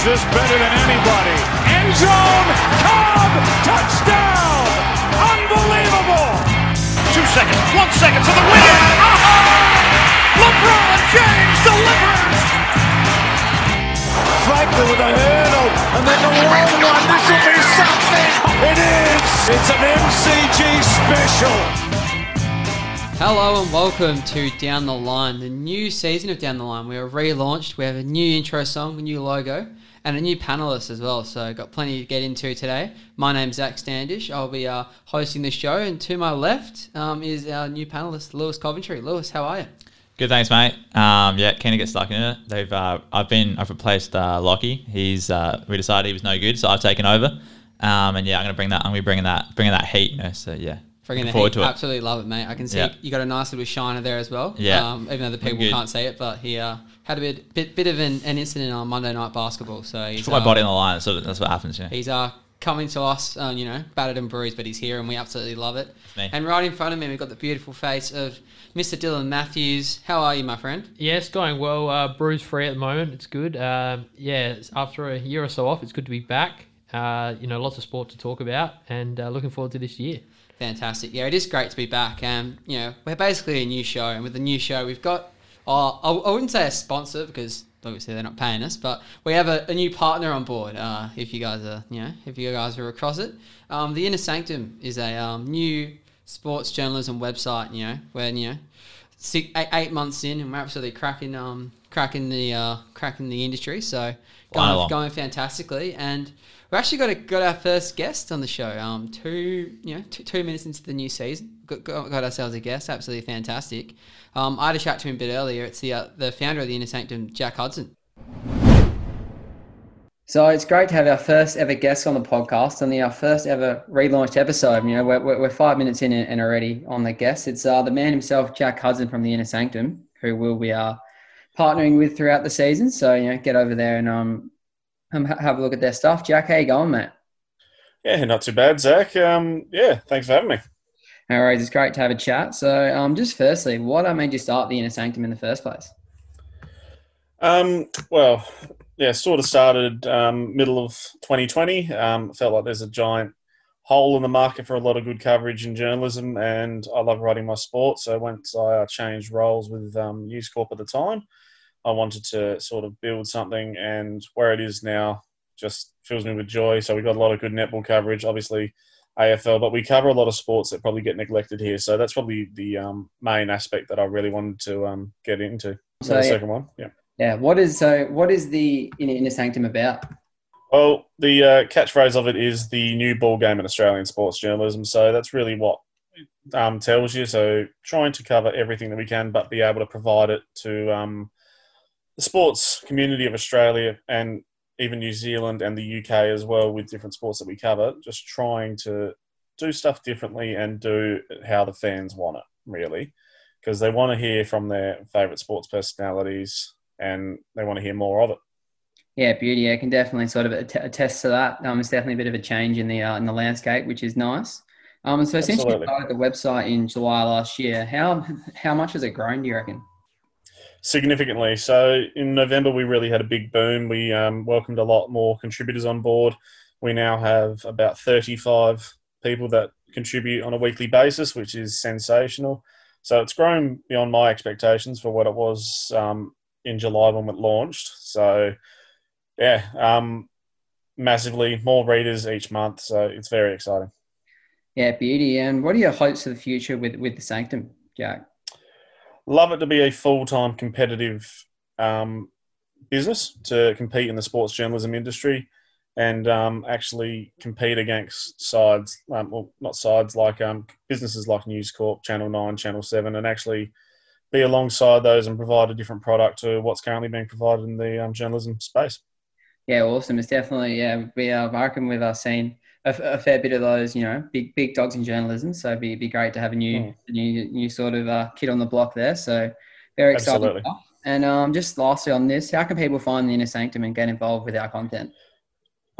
knows this better than anybody. End zone, Cobb, touchdown! Unbelievable! Two seconds, one second to the win. LeBron James delivers. Franklin with a hurdle, and then the long one. This will be something. It is. It's an MCG special. Hello and welcome to Down the Line, the new season of Down the Line. We are relaunched. We have a new intro song, a new logo, and a new panelist as well. So got plenty to get into today. My name's Zach Standish. I'll be uh, hosting the show, and to my left um, is our new panelist, Lewis Coventry. Lewis, how are you? Good, thanks, mate. Um, yeah, keen to get stuck in it. They've, uh, I've been, I've replaced uh, Lockie. He's, uh, we decided he was no good, so I've taken over. Um, and yeah, I'm gonna bring that. I'm gonna be bringing that, bringing that heat. You know, so yeah, Looking the forward heat. to it. Absolutely love it, mate. I can see Yeah. you got a nice little shiner there as well. Yeah. Um, even though the people can't see it, but he uh, had a bit, bit, bit of an, an incident on Monday night basketball. So he's put my uh, body on the line. So that's what happens. Yeah. He's uh, coming to us, uh, you know, battered and bruised, but he's here and we absolutely love it. me. And right in front of me, we've got the beautiful face of Mr. Dylan Matthews. How are you, my friend? Yes, going well. Uh, bruise free at the moment. It's good. Um, yeah, it's- after a year or so off, it's good to be back. Uh, you know, lots of sport to talk about, and uh, looking forward to this year. Fantastic. Yeah, it is great to be back. Um, you know, we're basically a new show, and with the new show, we've got, uh, I, I wouldn't say a sponsor because obviously they're not paying us, but we have a, a new partner on board. Uh, if you guys are, you know, if you guys are across it, um, the Inner Sanctum is a um, new sports journalism website. You know, where you know, six, eight, eight months in, and we're absolutely cracking, um, cracking the, uh, cracking the industry. So going, along. going fantastically, and we actually got a, got our first guest on the show. Um, two you know two, two minutes into the new season, got, got, got ourselves a guest. Absolutely fantastic. Um, I had a chat to him a bit earlier. It's the uh, the founder of the Inner Sanctum, Jack Hudson. So it's great to have our first ever guest on the podcast and the our first ever relaunched episode. You know, we're, we're, we're five minutes in and already on the guest. It's uh, the man himself, Jack Hudson from the Inner Sanctum, who we will be uh, partnering with throughout the season. So you know, get over there and um, um, have a look at their stuff. Jack, how you going, mate? Yeah, not too bad, Zach. Um, yeah, thanks for having me. No worries. It's great to have a chat. So, um, just firstly, what made you start the Inner Sanctum in the first place? Um, well, yeah, sort of started um, middle of 2020. Um, felt like there's a giant hole in the market for a lot of good coverage in journalism, and I love writing my sport. So once I uh, changed roles with um, News Corp at the time, I wanted to sort of build something, and where it is now just fills me with joy. So we got a lot of good netball coverage, obviously AFL, but we cover a lot of sports that probably get neglected here. So that's probably the um, main aspect that I really wanted to um, get into. So, the yeah. second one, yeah. Yeah. What is so? What is the Inner, Inner Sanctum about? Well, the uh, catchphrase of it is the new ball game in Australian sports journalism. So that's really what it um, tells you. So trying to cover everything that we can, but be able to provide it to um, the sports community of Australia and even New Zealand and the UK as well with different sports that we cover. Just trying to do stuff differently and do how the fans want it, really, because they want to hear from their favourite sports personalities and they want to hear more of it. Yeah, beauty. I can definitely sort of attest to that. Um, it's definitely a bit of a change in the uh, in the landscape, which is nice. Um, so since you started the website in July last year, how how much has it grown? Do you reckon? Significantly. So in November, we really had a big boom. We um, welcomed a lot more contributors on board. We now have about 35 people that contribute on a weekly basis, which is sensational. So it's grown beyond my expectations for what it was um, in July when it launched. So yeah, um, massively more readers each month. So it's very exciting. Yeah, beauty. And what are your hopes for the future with with the Sanctum, Jack? Love it to be a full-time competitive um, business to compete in the sports journalism industry and um, actually compete against sides, um, well, not sides like um, businesses like News Corp, Channel Nine, Channel Seven, and actually be alongside those and provide a different product to what's currently being provided in the um, journalism space. Yeah, awesome. It's definitely yeah. We are I with uh, seen a, a fair bit of those, you know, big big dogs in journalism. So it'd be, be great to have a new Mm. new new sort of uh, kid on the block there. So very exciting. Stuff. And um, just lastly on this, how can people find the Inner Sanctum and get involved with our content?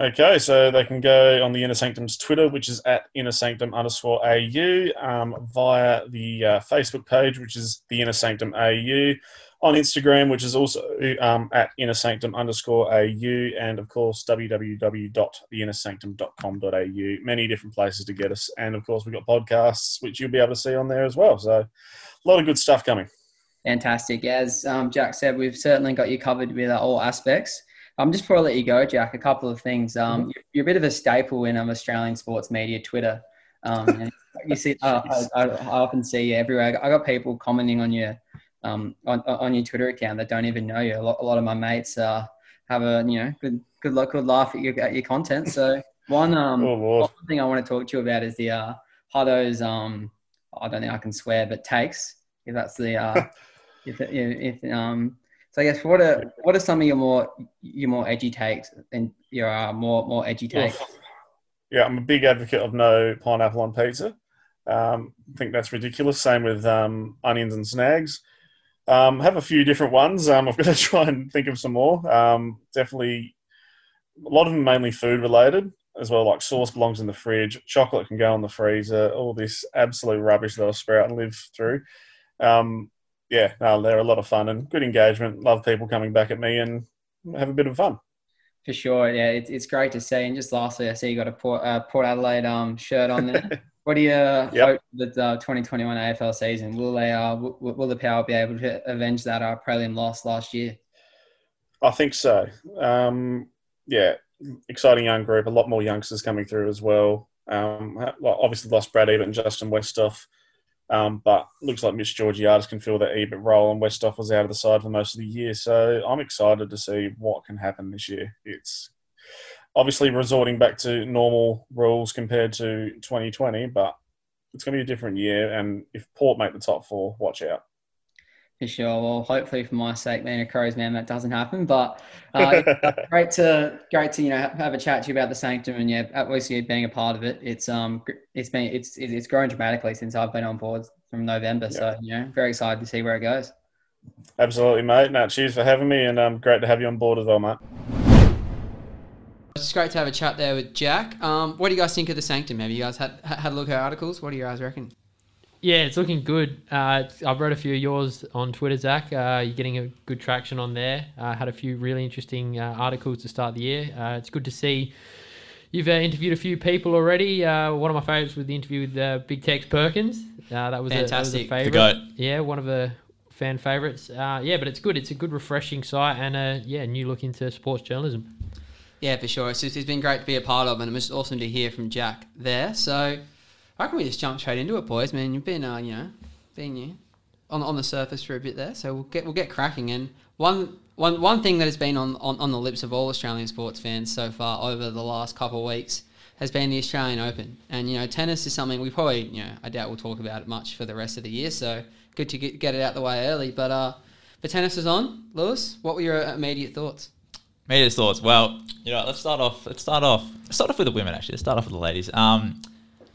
Okay, so they can go on the Inner Sanctum's Twitter, which is at Inner Sanctum underscore AU, um, via the uh, Facebook page, which is the Inner Sanctum AU, on Instagram, which is also um, at inner sanctum underscore au, and of course www.theinnersanctum.com.au. Many different places to get us, and of course we've got podcasts which you'll be able to see on there as well. So a lot of good stuff coming. Fantastic. As um, Jack said, we've certainly got you covered with uh, all aspects. Um, just before I let you go, Jack, a couple of things. Um, mm-hmm. You're a bit of a staple in um, Australian sports media, Twitter. Um, you see, uh, I, I, I, often see you everywhere. I got people commenting on your um, on, on your Twitter account that don't even know you. A lot, a lot of my mates uh, have a you know good good luck, good laugh at your at your content. So one um oh, one thing I want to talk to you about is the uh, how those um I don't think I can swear, but takes if that's the uh, if, if, if um so I guess what are what are some of your more your more edgy takes and your uh, more more edgy takes? Yeah, I'm a big advocate of no pineapple on pizza. Um, I think that's ridiculous. Same with um, onions and snags. Um, have a few different ones. Um, I've got to try and think of some more. Um, definitely, a lot of them mainly food related as well. Like sauce belongs in the fridge, chocolate can go in the freezer. All this absolute rubbish that I sprout and live through. Um, yeah, no, they're a lot of fun and good engagement. Love people coming back at me and have a bit of fun. For sure, yeah, it's, it's great to see. And just lastly, I see you got a Port, uh, Port Adelaide um, shirt on there. what do you yep. hope that the uh, 2021 AFL season will they uh, will, will the Power be able to avenge that uh, prelim loss last year? I think so. Um, yeah, exciting young group. A lot more youngsters coming through as well. Um, obviously lost Brad Ebert and Justin Westhoff. Um, but looks like Mitch Georgiades can fill that Ebert role, and Westhoff was out of the side for most of the year. So I'm excited to see what can happen this year. It's obviously resorting back to normal rules compared to 2020, but it's going to be a different year. And if Port make the top four, watch out. For sure. Well, hopefully for my sake, being a Crows man, that doesn't happen. But uh, great to great to you know have a chat to you about the Sanctum and yeah, obviously being a part of it. It's um it's been it's it's grown dramatically since I've been on board from November. Yeah. So you know, very excited to see where it goes. Absolutely, mate. No, cheers for having me, and um, great to have you on board as well, mate. It's great to have a chat there with Jack. Um, what do you guys think of the Sanctum? Have you guys had had a look at articles? What do you guys reckon? Yeah, it's looking good. Uh, I've read a few of yours on Twitter, Zach. Uh, you're getting a good traction on there. Uh, had a few really interesting uh, articles to start the year. Uh, it's good to see you've uh, interviewed a few people already. one of my favorites was the interview with Big Tex Perkins. that was fantastic. A, that was a favorite. Yeah, one of the fan favorites. yeah, but it's good. It's a good, refreshing site and a yeah new look into sports journalism. Yeah, for sure. It's, it's been great to be a part of, and it was awesome to hear from Jack there. So, how can we just jump straight into it, boys? Man, you've been, uh, you know, been you on on the surface for a bit there. So we'll get we'll get cracking. And one one one thing that has been on, on, on the lips of all Australian sports fans so far over the last couple of weeks has been the Australian Open. And you know, tennis is something we probably, you know, I doubt we'll talk about it much for the rest of the year. So good to get, get it out the way early. But uh, but tennis is on, Lewis. What were your immediate thoughts? Immediate thoughts. Well, you know, let's start off. Let's start off. Let's start off with the women. Actually, let's start off with the ladies. Um,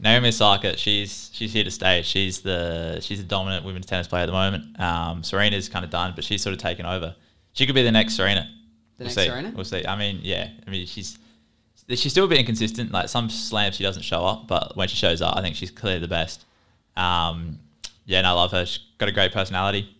Naomi Osaka, she's she's here to stay. She's the she's the dominant women's tennis player at the moment. Um, Serena's kind of done, but she's sort of taken over. She could be the next Serena. The we'll next see. Serena. We'll see. I mean, yeah. I mean, she's she's still a bit inconsistent. Like some slams, she doesn't show up, but when she shows up, I think she's clearly the best. Um, yeah, and I love her. She's got a great personality.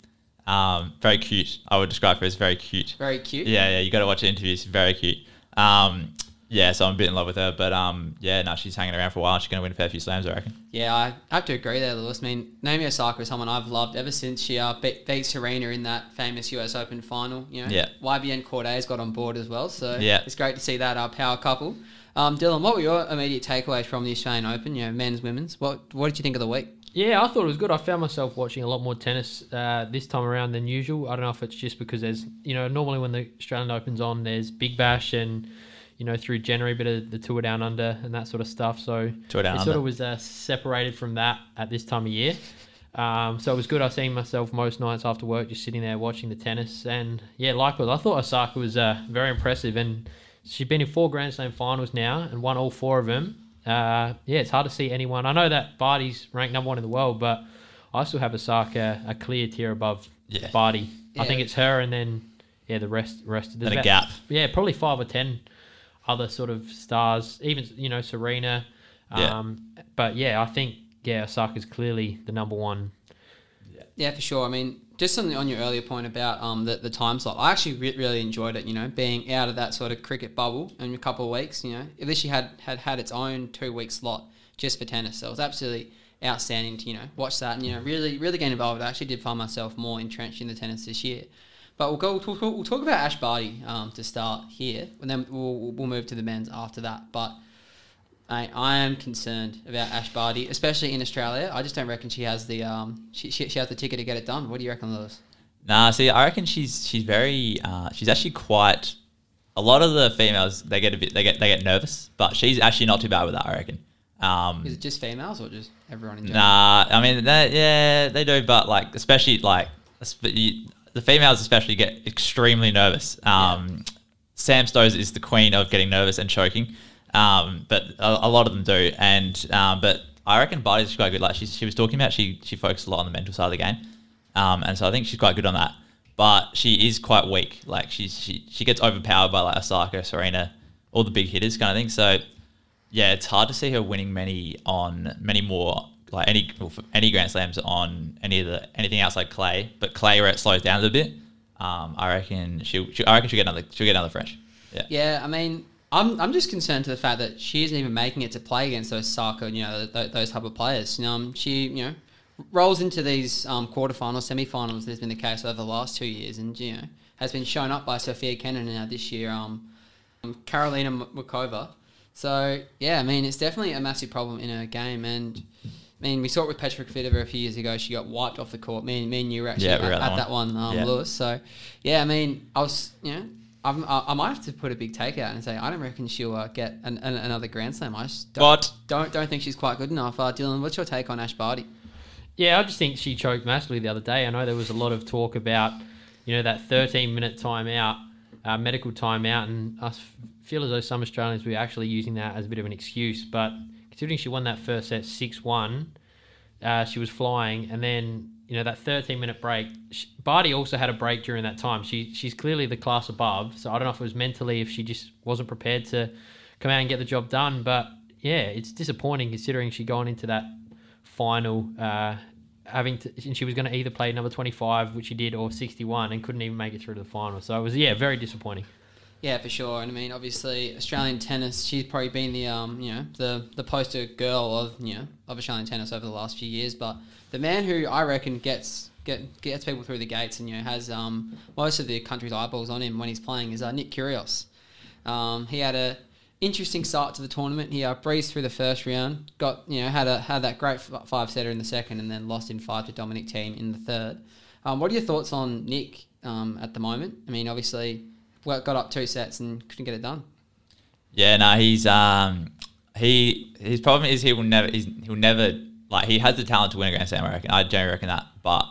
Um, very cute. I would describe her as very cute. Very cute. Yeah, yeah. You got to watch the interviews. Very cute. Um, yeah, so I'm a bit in love with her. But um, yeah, no, she's hanging around for a while. She's going to win a fair few slams, I reckon. Yeah, I have to agree there, Lewis. I mean, Naomi Osaka is someone I've loved ever since she uh, beat, beat Serena in that famous US Open final. You know, yeah. YBN Cordae's got on board as well. So yeah. it's great to see that uh, power couple. Um, Dylan, what were your immediate takeaways from the Australian Open? You know, men's, women's. What What did you think of the week? Yeah, I thought it was good. I found myself watching a lot more tennis uh, this time around than usual. I don't know if it's just because there's, you know, normally when the Australian Open's on, there's Big Bash and you know, through January, bit of the tour down under and that sort of stuff. So tour down it sort of was uh, separated from that at this time of year. Um, so it was good. I seen myself most nights after work, just sitting there watching the tennis. And yeah, likewise, I thought Osaka was uh, very impressive. And she's been in four Grand Slam finals now and won all four of them. Uh, yeah, it's hard to see anyone. I know that Barty's ranked number one in the world, but I still have Osaka a clear tier above yeah. Barty. Yeah. I think it's her, and then yeah, the rest rest. There's a gap. Yeah, probably five or ten other sort of stars, even you know Serena. Yeah. Um, but yeah, I think yeah, Osaka's clearly the number one. Yeah. Yeah, for sure. I mean, just on, on your earlier point about um the, the time slot, I actually re- really enjoyed it. You know, being out of that sort of cricket bubble in a couple of weeks. You know, at least she had had had its own two week slot just for tennis. So it was absolutely outstanding to you know watch that and you know really really get involved. I actually did find myself more entrenched in the tennis this year. But we'll go. We'll talk, we'll talk about Ash Barty um, to start here, and then we'll, we'll move to the men's after that. But I, I am concerned about Ash Barty, especially in Australia. I just don't reckon she has the um she, she, she has the ticket to get it done. What do you reckon, Lewis? Nah, see, I reckon she's she's very uh, she's actually quite. A lot of the females they get a bit they get they get nervous, but she's actually not too bad with that. I reckon. Um, Is it just females or just everyone in general? Nah, I mean, they, yeah, they do, but like, especially like the females, especially get extremely nervous. Um, Sam Stosur is the queen of getting nervous and choking, um, but a, a lot of them do. And um, but I reckon Barty's quite good. Like she, she was talking about, she she focused a lot on the mental side of the game, um, and so I think she's quite good on that. But she is quite weak. Like she's she she gets overpowered by like Osaka, Serena, all the big hitters kind of thing. So yeah, it's hard to see her winning many on many more like any any Grand Slams on any of the anything outside clay. But clay where it slows down a bit, um, I reckon she'll, she I reckon she'll get another she'll get another fresh. Yeah. Yeah, I mean, I'm, I'm just concerned to the fact that she isn't even making it to play against those Saka, you know, th- those type of players. You Um, she, you know, rolls into these um, quarterfinals, semi-finals. There's been the case over the last two years, and you know, has been shown up by Sofia Kenin now this year. Um, um, Carolina Muchova. So yeah, I mean, it's definitely a massive problem in her game, and I mean, we saw it with Petra Kvitova a few years ago. She got wiped off the court. Me, and me and you were actually Yeah, at, at that one, um, Yeah. Lewis. So yeah, I mean, I was, you know. I'm, I I might have to put a big take out and say I don't reckon she'll uh, get an, an, another Grand Slam. I just don't, What? don't don't think she's quite good enough. Uh, Dylan, what's your take on Ash Barty? Yeah, I just think she choked massively the other day. I know there was a lot of talk about, you know, that 13 minute timeout, uh, medical timeout, and I s- feel as though some Australians were actually using that as a bit of an excuse. But considering she won that first set 6 1, uh, she was flying, and then, you know, that 13 minute break, sh Barty also had a break during that time. She She's clearly the class above, so I don't know if it was mentally, if she just wasn't prepared to come out and get the job done. But yeah, it's disappointing considering she gone into that final uh, having to, and she was going to either play number 25 which she did or 61 and couldn't even make it through to the final so it was yeah very disappointing Yeah, for sure. And I mean, obviously, Australian tennis. She's probably been the um, you know, the the poster girl of you know of Australian tennis over the last few years. But the man who I reckon gets get gets people through the gates and you know has um most of the country's eyeballs on him when he's playing is uh, Nick Kyrgios. Um, he had a interesting start to the tournament. He uh, breezed through the first round, got you know had a had that great five setter in the second, and then lost in five to Dominic Thiem in the third. Um, what are your thoughts on Nick um, at the moment? I mean, obviously, well, got up two sets and couldn't get it done. Yeah, no, he's um he his problem is he will never he'll never like he has the talent to win a Grand Slam. I reckon. I generally reckon that, but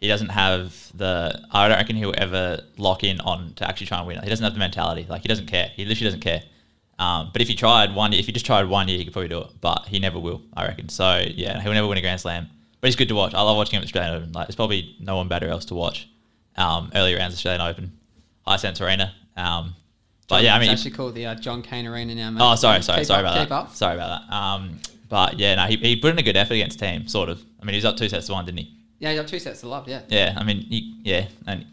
he doesn't have the. I don't reckon he'll ever lock in on to actually try and win. He doesn't have the mentality. Like he doesn't care. He literally doesn't care. Um, but if he tried one, if he just tried one year, he could probably do it. But he never will. I reckon. So yeah, he'll never win a Grand Slam. But he's good to watch. I love watching him at Australian Open. Like there's probably no one better else to watch. Um, early rounds of Australian Open, Hisense Arena. Um, but yeah, I mean, it's actually called the uh, John Cain Arena now. Mate. Oh, sorry, sorry, Keep sorry up, about that. Up. Sorry about that. Um, but yeah, no, he, he put in a good effort against Thiem, sort of. I mean, he was up two sets to one, didn't he? Yeah, you up two sets to love. Yeah. Yeah, I mean, he, yeah, and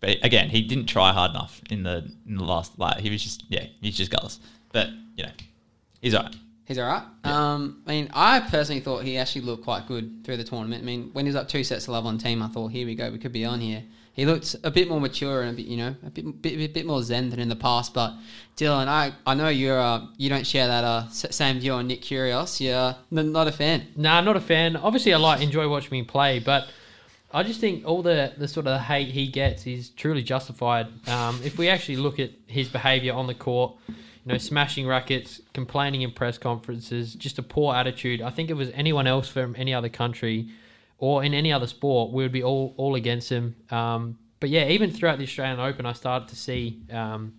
but again, he didn't try hard enough in the in the last. Like, he was just yeah, he's just gutless. But you know, he's alright. He's all right. Um, I mean, I personally thought he actually looked quite good through the tournament. I mean, when he was up two sets to love on Thiem, I thought, here we go, we could be on here. He looked a bit more mature and a bit, you know, a bit, bit, bit, more zen than in the past. But Dylan, I, I know you're, uh, you don't share that uh, same view on Nick Kyrgios. Uh, n- not a fan. Nah, not a fan. Obviously, I like enjoy watching him play, but I just think all the, the sort of hate he gets is truly justified. Um, if we actually look at his behaviour on the court, you know, smashing rackets, complaining in press conferences, just a poor attitude. I think it was anyone else from any other country or in any other sport, we would be all all against him. Um, but yeah, even throughout the Australian Open, I started to see. Um,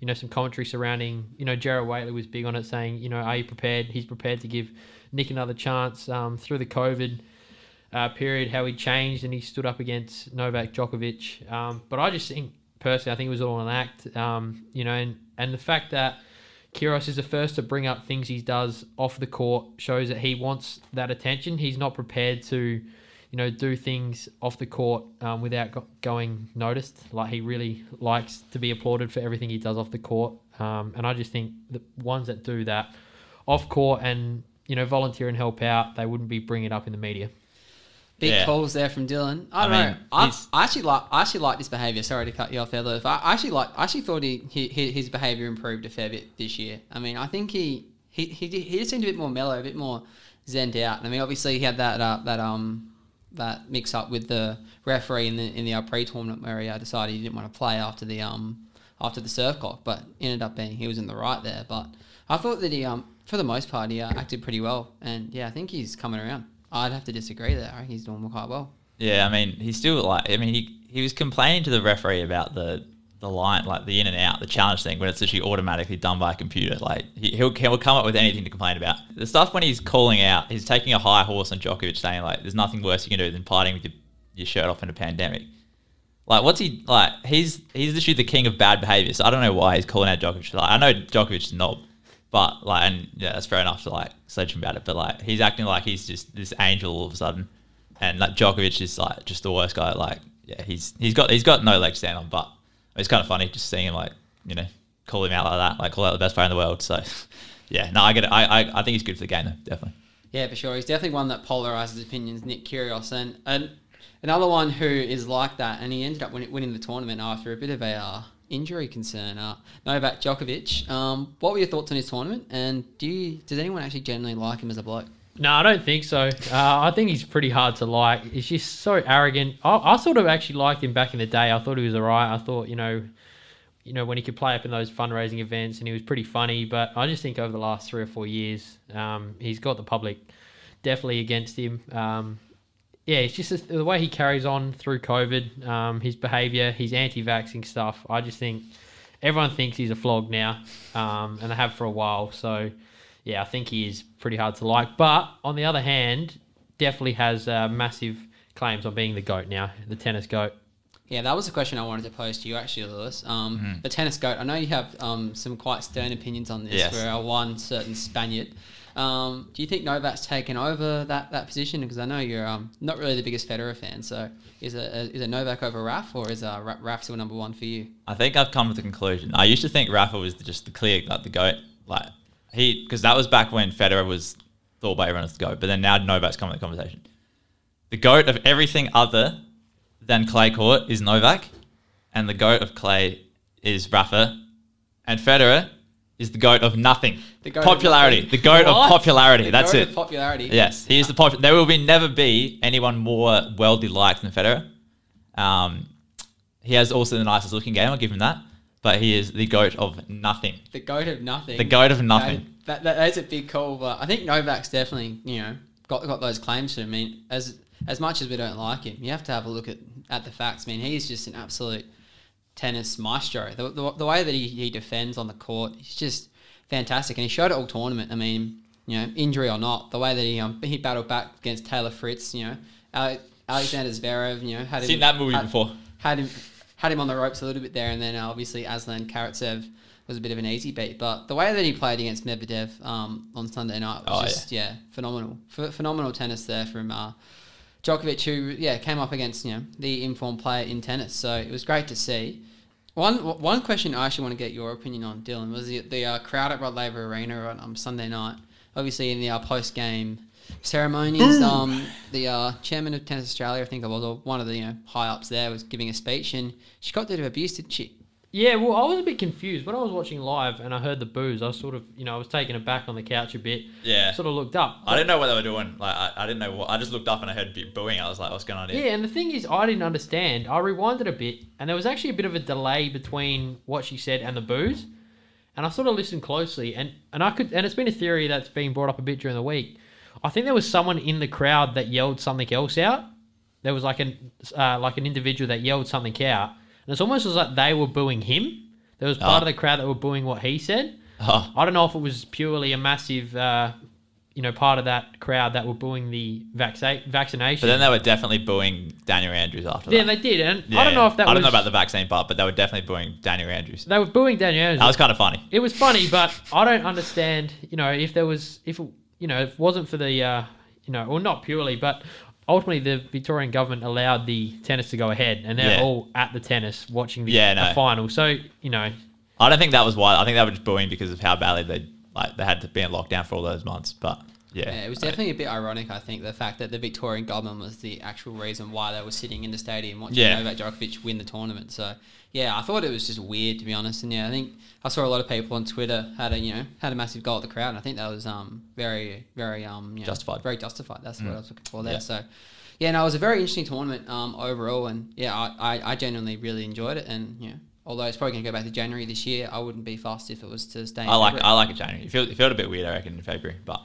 you know, some commentary surrounding, you know, Jared Waitley was big on it, saying, you know, are you prepared? He's prepared to give Nick another chance um, through the COVID uh, period, how he changed and he stood up against Novak Djokovic. Um, but I just think, personally, I think it was all an act, um, you know, and, and the fact that Kyrgios is the first to bring up things he does off the court shows that he wants that attention. He's not prepared to, you you know, do things off the court um, without go- going noticed. Like he really likes to be applauded for everything he does off the court. Um, and I just think the ones that do that off court and you know volunteer and help out, they wouldn't be bringing it up in the media. Big Yeah. calls there from Dylan. I I don't mean, know. I, I actually like. I actually like this behaviour. Sorry to cut you off there, Lewis. I I actually like. I actually thought he, he he- his behaviour improved a fair bit this year. I mean, I think he he he, he just seemed a bit more mellow, a bit more zened out. I mean, obviously he had that uh, that um that mix up with the referee in the in the pre tournament where he uh, decided he didn't want to play after the um after the serve clock, but ended up being he was in the right there. But I thought that he um for the most part he uh, acted pretty well, and yeah, I think he's coming around. I'd have to disagree there. I think he's doing quite well. Yeah, I mean, he's still like, I mean, he he was complaining to the referee about the the line, like the in and out, the challenge thing, when it's actually automatically done by a computer. Like he, he'll he'll come up with anything to complain about. The stuff when he's calling out, he's taking a high horse on Djokovic, saying like, "There's nothing worse you can do than partying with your, your shirt off in a pandemic." Like, what's he like? He's he's literally the king of bad behavior. So I don't know why he's calling out Djokovic. Like, I know Djokovic's a knob, but like, and yeah, that's fair enough to like sledge him about it. But like, he's acting like he's just this angel all of a sudden, and like Djokovic is like just the worst guy. Like, yeah, he's he's got he's got no leg to stand on. But it's kind of funny just seeing him like you know call him out like that, like call out the best player in the world. So yeah, no, I get it. I I, I think he's good for the game though, definitely. Yeah, for sure. He's definitely one that polarizes opinions. Nick Kyrgios and and another one who is like that, and he ended up win- winning the tournament after a bit of a uh, injury concern. Uh, Novak Djokovic. Um, what were your thoughts on his tournament? And do you, does anyone actually generally like him as a bloke? No, I don't think so. Uh, I think he's pretty hard to like. He's just so arrogant. I, I sort of actually liked him back in the day. I thought he was alright. I thought, you know, you know when he could play up in those fundraising events and he was pretty funny. But I just think over the last three or four years, um, he's got the public definitely against him. Um, yeah, it's just the way he carries on through COVID, um, his behaviour, his anti-vaxxing stuff. I just think everyone thinks he's a flog now, um, and they have for a while. So, yeah, I think he is pretty hard to like. But on the other hand, definitely has uh, massive claims on being the goat now, the tennis goat. Yeah, that was a question I wanted to pose to you actually, Lewis. Um, The tennis goat. I know you have um, some quite stern opinions on this Yes. for our one certain Spaniard. Um, do you think Novak's taken over that, that position? Because I know you're um, not really the biggest Federer fan. So is it is it Novak over Raf, or is uh, Ra- Raf still number one for you? I think I've come to the conclusion. I used to think Rafa was just the clear, like the goat, like he, because that was back when Federer was thought by everyone as the goat. But then now Novak's come in the conversation. The goat of everything other than clay court is Novak, and the goat of clay is Rafa, and Federer is the goat of nothing. The goat of popularity. nothing. the goat What? of popularity. The That's goat it. of popularity. Yes, he is the pop. There will be never be anyone more well liked than Federer. Um, he has also the nicest looking game. I'll give him that. But he is the goat of nothing. The goat of nothing. The goat of nothing. That, that, that is a big call, but I think Novak's definitely you know got got those claims to him. I mean, as as much as we don't like him, you have to have a look at, at the facts. I mean, he's just an absolute tennis maestro. The, the, the way that he, he defends on the court, he's just fantastic, and he showed it all tournament. I mean, you know, injury or not, the way that he um, he battled back against Taylor Fritz, you know, Ale- Alexander Zverev, you know, had Seen him, that movie had- before. had him had him on the ropes a little bit there, and then uh, obviously Aslan Karatsev was a bit of an easy beat. But the way that he played against Medvedev um, on Sunday night was Oh, just yeah. phenomenal, Ph- phenomenal tennis there from uh, Djokovic, who yeah came up against you know the informed player in tennis. So it was great to see. One one question I actually want to get your opinion on, Dylan, was the, the uh, crowd at Rod Laver Arena on um, Sunday night. Obviously, in the uh, post game ceremonies, um, the uh, chairman of Tennis Australia, I think it was, or one of the you know, high ups there, was giving a speech, and she got a bit of abuse, didn't she? Yeah, well, I was a bit confused when I was watching live and I heard the boos, I was sort of, you know, I was taken aback on the couch a bit. Yeah. Sort of looked up. I didn't know what they were doing. Like I, I didn't know what. I just looked up and I heard booing. I was like, what's going on here? Yeah, and the thing is, I didn't understand. I rewinded a bit, and there was actually a bit of a delay between what she said and the boos. And I sort of listened closely, and, and I could, and it's been a theory that's been brought up a bit during the week. I think there was someone in the crowd that yelled something else out. There was like an uh, like an individual that yelled something out, and it's almost as like they were booing him. There was part Oh. of the crowd that were booing what he said. Oh, I don't know if it was purely a massive, uh, you know, part of that crowd that were booing the vaccine vaccination. but then they were definitely booing Daniel Andrews after Yeah, that. they did, and Yeah, I don't know if that I was. don't know about the vaccine part, but they were definitely booing Daniel Andrews. They were booing Daniel. Andrews. That was kind of funny. it was funny, but I don't understand. You know, if there was, if it, you know, if it wasn't for the, uh, you know, or not purely, but ultimately the Victorian government allowed the tennis to go ahead, and they're Yeah. all at the tennis watching the, Yeah, no. the final. So you know, I don't think that was why. I think they were just booing because of how badly they like they had to be in lockdown for all those months. But yeah, Yeah, it was definitely a bit ironic, I think, the fact that the Victorian government was the actual reason why they were sitting in the stadium watching Yeah. Novak Djokovic win the tournament. So, yeah, I thought it was just weird, to be honest. And yeah, I think I saw a lot of people on Twitter had a, you know, had a massive goal at the crowd. And I think that was um very, very, um, you know, Justified. Mm. Very justified. That's what I was looking for there. Yeah. So, yeah, no, it was a very interesting tournament um, overall. And yeah, I, I, I genuinely really enjoyed it. And, you know, although it's probably going to go back to January this year, I wouldn't be fussed if it was to stay in I like February. I like it January. It felt, it felt a bit weird, I reckon, in February, but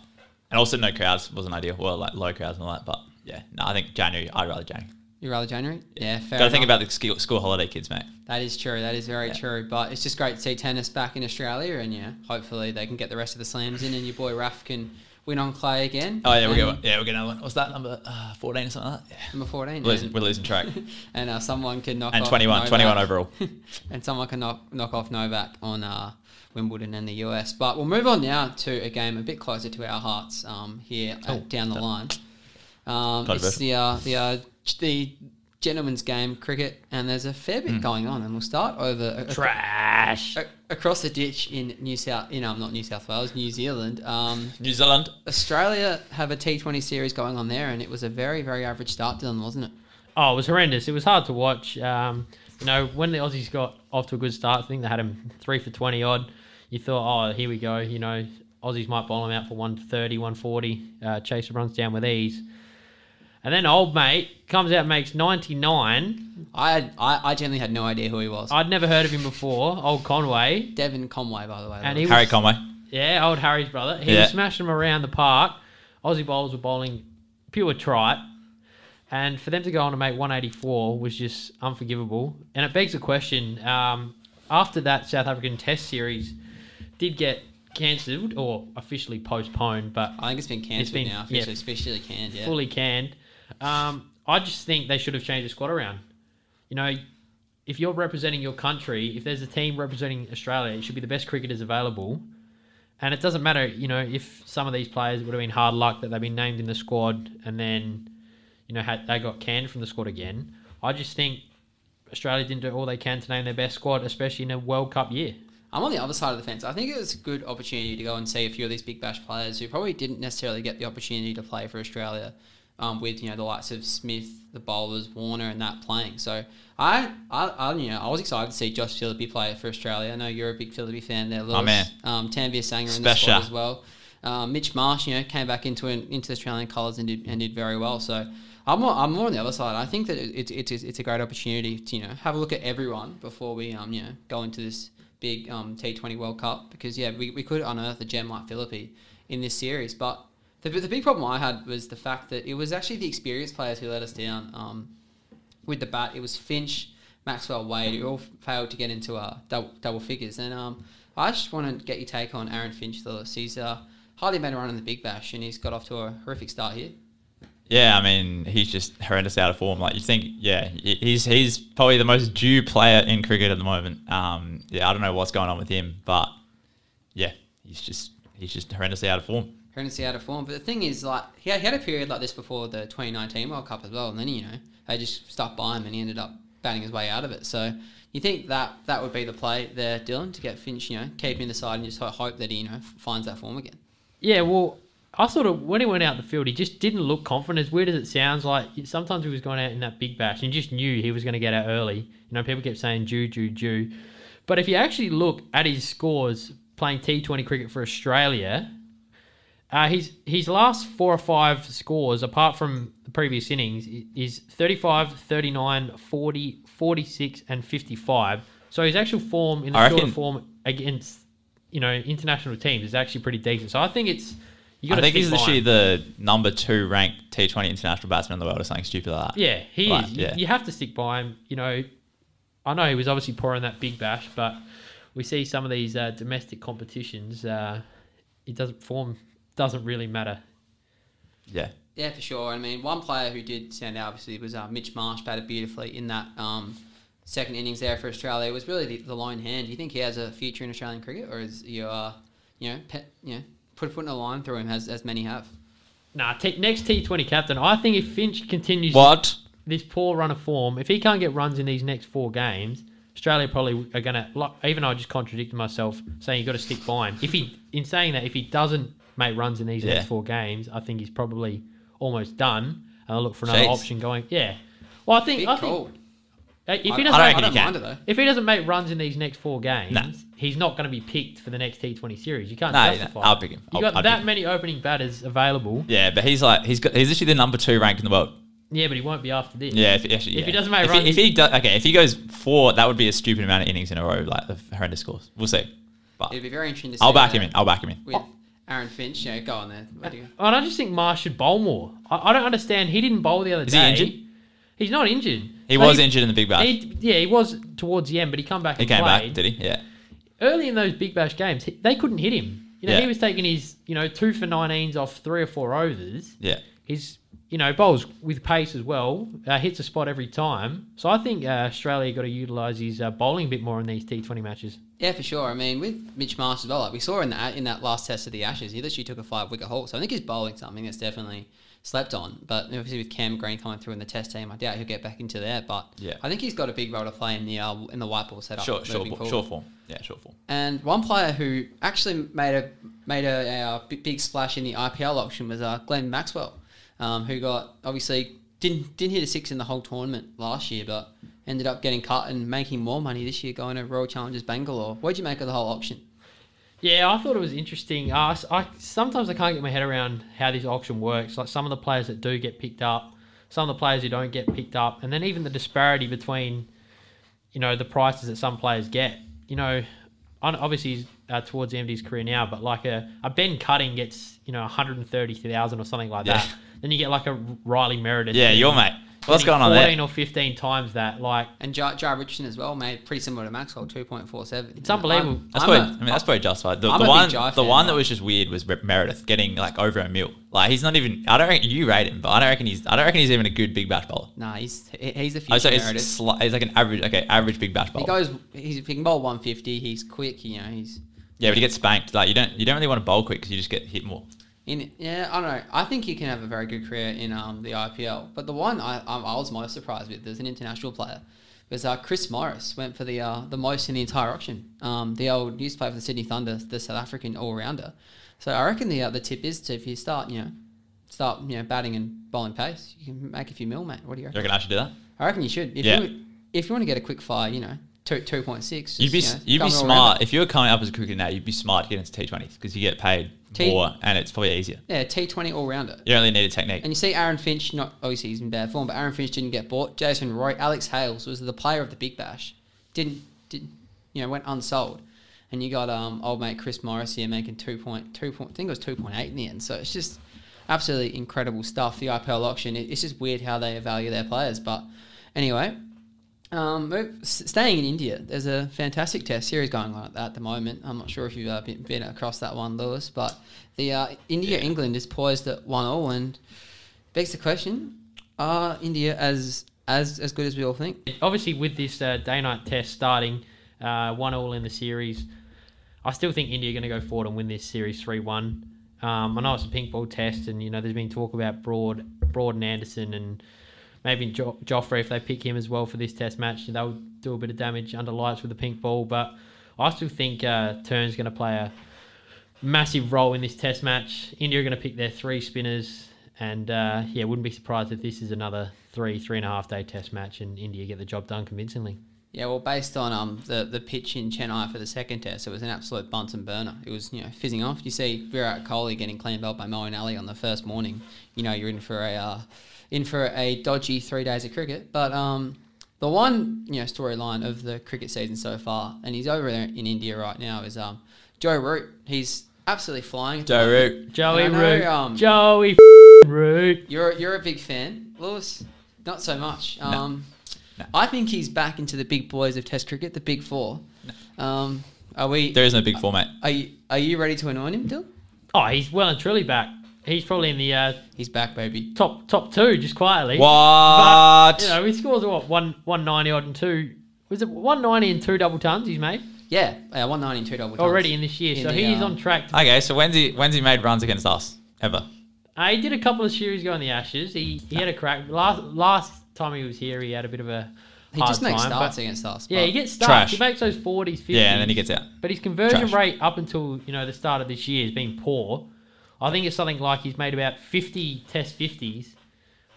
and also no crowds wasn't ideal. Well, like low crowds and all that, but yeah, no, I think January. I'd rather January. You rather January? Yeah, fair Got to think about the school, school holiday kids, mate. That is true. That is very Yeah. true. But it's just great to see tennis back in Australia, and yeah, hopefully they can get the rest of the slams in, and your boy Raf can win on clay again. Oh yeah, And get yeah, another one. What's that number? Uh, Fourteen or something like that. Yeah. number fourteen. We're losing, we're losing track. and uh, someone can knock and off 21, Novak, 21 overall. and someone can knock knock off Novak on uh, Wimbledon and the US. But we'll move on now to a game a bit closer to our hearts um, here uh, Oh, down the done. line. Um, it's the uh, the uh, the gentleman's game cricket, and there's a fair bit going on, and we'll start over a- a- trash. a- across the ditch in New South, you know, I'm not New South Wales, New Zealand. Um, New Zealand. Australia have a T20 series going on there, and it was a very, very average start, Dylan, wasn't it? Oh, it was horrendous. It was hard to watch. Um, you know, when the Aussies got off to a good start, I think they had him three for 20 odd. You thought, oh, here we go. You know, Aussies might bowl him out for 130, 140. Uh, Chaser runs down with ease. And then old mate comes out and makes 99. I had, I, I generally had no idea who he was. I'd never heard of him before. Old Conway. Devon Conway, by the way. And he Harry was, Conway. Yeah, old Harry's brother. He Yeah. was smashing them around the park. Aussie bowlers were bowling pure trite. And for them to go on to make 184 was just unforgivable. And it begs the question um, after that South African Test series did get cancelled or officially postponed, but I think it's been cancelled been- now, yeah. officially, officially canned, yeah. fully canned, um, I just think they should have changed the squad around. You know, if you're representing your country, if there's a team representing Australia, it should be the best cricketers available. And it doesn't matter, you know, if some of these players would have been hard luck that they've been named in the squad and then, you know, had, they got canned from the squad again. I just think Australia didn't do all they can to name their best squad, especially in a World Cup year. I'm on the other side of the fence. I think it was a good opportunity to go and see a few of these big bash players who probably didn't necessarily get the opportunity to play for Australia um, with you know the likes of Smith, the bowlers, Warner, and that playing. So I, I, I you know I was excited to see Josh Philippe play for Australia. I know you're a big Philippe fan there, Lewis. man. Um, Tanveer Sangha in the squad as well. Um, Mitch Marsh, you know, came back into an, into the Australian colours and did and did very well. So I'm more, I'm more on the other side. I think that it, it, it's it's a great opportunity to you know have a look at everyone before we um you know go into this big um T20 World Cup because yeah we, we could unearth a gem like Philippe in this series, but the the big problem I had was the fact that it was actually the experienced players who let us down. Um, with the bat, it was Finch, Maxwell, Wade, who all failed to get into uh, double, double figures. And um, I just want to get your take on Aaron Finch, Lewis. He's uh, hardly made a run in the Big Bash, and he's got off to a horrific start here. Yeah, I mean, he's just horrendous out of form. Like you think, yeah, he's he's probably the most due player in cricket at the moment. Um, yeah, I don't know what's going on with him, but yeah, he's just he's just horrendously out of form. Horrendously out of form. But the thing is, like, he had, he had a period like this before the 2019 World Cup as well, and then, you know, they just stuck by him and he ended up batting his way out of it. So you think that that would be the play there, Dylan, to get Finch, you know, keep him in the side and just hope that he, you know, finds that form again? Yeah, well, I sort of when he went out the field, he just didn't look confident. As weird as it sounds, like sometimes he was going out in that big bash, and just knew he was going to get out early. You know, people kept saying due, due, due, but if you actually look at his scores playing T20 cricket for Australia, uh, his his last four or five scores, apart from the previous innings, is 35, 39, 40, 46, and 55. So his actual form in the I shorter reckon- form against you know international teams is actually pretty decent. So I think it's you got I to think he's literally the number two ranked T20 international batsman in the world or something stupid like that. yeah he Right, is. You, yeah. you have to stick by him. You know, I know he was obviously poor in that big bash, but we see some of these uh, domestic competitions. Uh, it doesn't form doesn't really matter. Yeah. Yeah, for sure. I mean, one player who did stand out obviously was uh, Mitch Marsh, batted beautifully in that um, second innings there for Australia. It was really the, the lone hand. Do you think he has a future in Australian cricket, or is you uh, you know, pe- you know, put putting a line through him as as many have? Nah, t- next T20 captain. I think if Finch continues What? this poor run of form, if he can't get runs in these next four games, Australia probably are going to. Even though I just contradicted myself saying you have got to stick by him. If he, in saying that, if he doesn't make runs in these Yeah. next four games, I think he's probably almost done. And I'll look for another Jeez. option going. Yeah. Well, I think. Big I think call. uh, if he doesn't, I don't make, reckon he don't can. it if he doesn't make runs in these next four games, Nah. he's not going to be picked for the next T20 series. You can't No, justify. no, I'll pick him. You I'll- got I'd that pick him. many opening batters available. Yeah, but he's like he's got he's literally the number two ranked in the world. Yeah, but he won't be after this. Yeah, if, actually, If yeah. he doesn't make if runs- he, if he does, okay, if he goes four, that would be a stupid amount of innings in a row, like of horrendous scores. We'll see. But It'd be very interesting to see. I'll back him in. I'll back him in. With Aaron Finch, yeah, go on there. What do you- And I just think Marsh should bowl more. I, I don't understand. He didn't bowl the other Is he day. injured? He's not injured. He But was injured in the Big Bash. He, He, yeah, he was towards the end, but he come back. and came played. back, did he? Yeah. Early in those Big Bash games, he, they couldn't hit him. You know, Yeah. he was taking his you know two for 19s off three or four overs. Yeah. He's you know bowls with pace as well. Uh, hits a spot every time. So I think uh, Australia got to utilise his uh, bowling a bit more in these T20 matches. Yeah, for sure. I mean, with Mitch Marsh as well, like we saw in that in that last test of the Ashes, he literally took a five wicket haul. So I think he's bowling something that's definitely slept on. But obviously with Cam Green coming through in the test team, I doubt he'll get back into there. But Yeah. I think he's got a big role to play in the uh, in the white ball setup. Short, short, moving form, forward. short form. Yeah, short form. And one player who actually made a made a, a, uh, big, big splash in the IPL auction was uh, Glenn Maxwell, um, who got obviously didn't didn't hit a six in the whole tournament last year, but ended up getting cut and making more money this year going to Royal Challengers Bangalore. What'd you make of the whole auction? Yeah, I thought it was interesting. Uh, s- I, sometimes I can't get my head around how this auction works. Like some of the players that do get picked up, some of the players who don't get picked up, and then even the disparity between, you know, the prices that some players get. You know, obviously he's uh, towards the end of his career now, but like a, a Ben Cutting gets you know one hundred and thirty thousand or something like that. Yeah. Then you get like a Riley Meredith. Yeah, getting- your mate. What's going on there? Fourteen or fifteen times that. Like And Jar, Jar Richardson as well made pretty similar to Maxwell, two point four seven. It's unbelievable. That's I'm probably, a- I mean, that's probably justified. The, the one, the fan, one that was just weird was Meredith getting like over a mil. Like he's not even. I don't reckon you rate him, but I don't reckon he's. I don't reckon he's even a good big bash bowler. Nah, he's he's a I oh, future say Meredith. it's, sli- he's like an average, okay, average big bash bowler. He goes, he's, he can bowl 150. He's quick, you know. He's yeah, but he gets spanked. Like you don't, you don't really want to bowl quick because you just get hit more. In. Yeah, I don't know. I think he can have a very good career in um the IPL. But the one I I, I was most surprised with as an international player was uh, Chris Morris went for the uh, the most in the entire auction. Um, the old used to play for the Sydney Thunder, the South African all rounder. So I reckon the uh, the tip is to if you start you know start you know batting and bowling pace, you can make a few mil, mate. What do you reckon? you reckon I should do that? I reckon you should. If Yeah. you if you want to get a quick fire, you know, two two point six. You'd be, you'd be smart if you were coming up as a cricketer now. You'd be smart to get into T20s because you get paid T- more and it's probably easier. Yeah, T Twenty all rounder. You really need a technique. And you see Aaron Finch, not obviously he's in bad form, but Aaron Finch didn't get bought. Jason Roy, Alex Hales was the player of the Big Bash, didn't did you know went unsold, and you got um old mate Chris Morris here making two point two point I think it was two point eight in the end. So it's just absolutely incredible stuff. The IPL auction, it, it's just weird how they value their players. But anyway, um, staying in India, there's a fantastic test series going on at, at the moment. I'm not sure if you've uh, been, been across that one, Lewis, but the uh, India England is poised at one all, and begs the question: Are India as as as good as we all think? obviously with this uh, day night test starting uh, one all in the series, I still think India are going to go forward and win this series three one. Um, I know it's a pink ball test, and you know there's been talk about Broad, Broad and Anderson, and maybe jo- Jofra if they pick him as well for this test match, they'll do a bit of damage under lights with the pink ball. But I still think uh, Turn's going to play a massive role in this test match. India are going to pick their three spinners, and uh, yeah, wouldn't be surprised if this is another three, three and a half day test match, and India get the job done convincingly. Yeah, well, based on um the, the pitch in Chennai for the second test, it was an absolute Bunsen burner. It was you know fizzing off. You see Virat Kohli getting clean bowled by Moeen Ali on the first morning. You know you're in for a uh, in for a dodgy three days of cricket. But um the one you know storyline of the cricket season so far, and he's over there in India right now, is um Joe Root. He's absolutely flying. at Joe. Root. Joey know, Root, um, Joey Root. You're you're a big fan, Lewis. Not so much. No. Um, No. I think he's back into the big boys of Test cricket, the big four. Um, are we? There is no big format. Are you, are you ready to anoint him, Dill? Oh, he's well and truly back. He's probably in the uh, He's back, baby. top top two, just quietly. What? But, you know, he scores what one one ninety odd and two. Was it one ninety and two double tons he's made Yeah, uh, 192 double. tons. already in this year? In so the, he's uh, on track. To, okay, so when's he when's he made runs against us ever? Uh, he did a couple of series ago in the Ashes. He he had a crack. Last last time he was here, he had a bit of a He hard just makes time, starts against us. Yeah, he gets starts. Trash. He makes those 40s, 50s. Yeah, and then he gets out. But his conversion Trash. rate up until you know the start of this year has been poor. I think it's something like he's made about 50 Test 50s,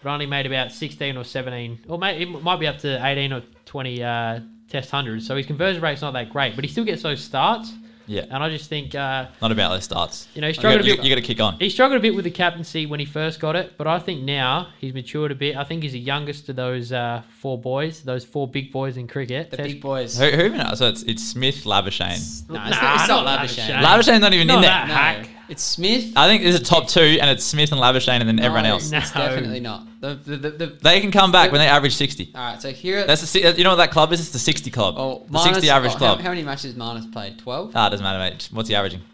but only made about 16 or 17, or may, it might be up to 18 or 20 uh, Test hundreds. So his conversion rate's not that great, but he still gets those starts. Yeah. And I just think uh, Not about those starts. You know, he You struggled gotta- a bit- you got to kick on. he struggled a bit with the captaincy when he first got it, but I think now he's matured a bit. I think he's the youngest of those uh, four boys, those four big boys in cricket. the Test- big boys. Who, who even? So it's it's Smith, Labuschagne. No, Nah, it's not, it's not not Labuschagne. Labuschagne. Labuschagne's not even Not in there. that. No, Hack. It's Smith. I think there's a top two, and it's Smith and Labuschagne, and then everyone No, else. It's No. definitely not. The, the, the, the, They can come back when they average sixty. all right, so here. That's the si- you know what that club is? It's the sixty club. oh, the sixty average oh, club. How, how many matches Marnus played? Twelve. ah, doesn't matter, mate. What's he averaging? yeah,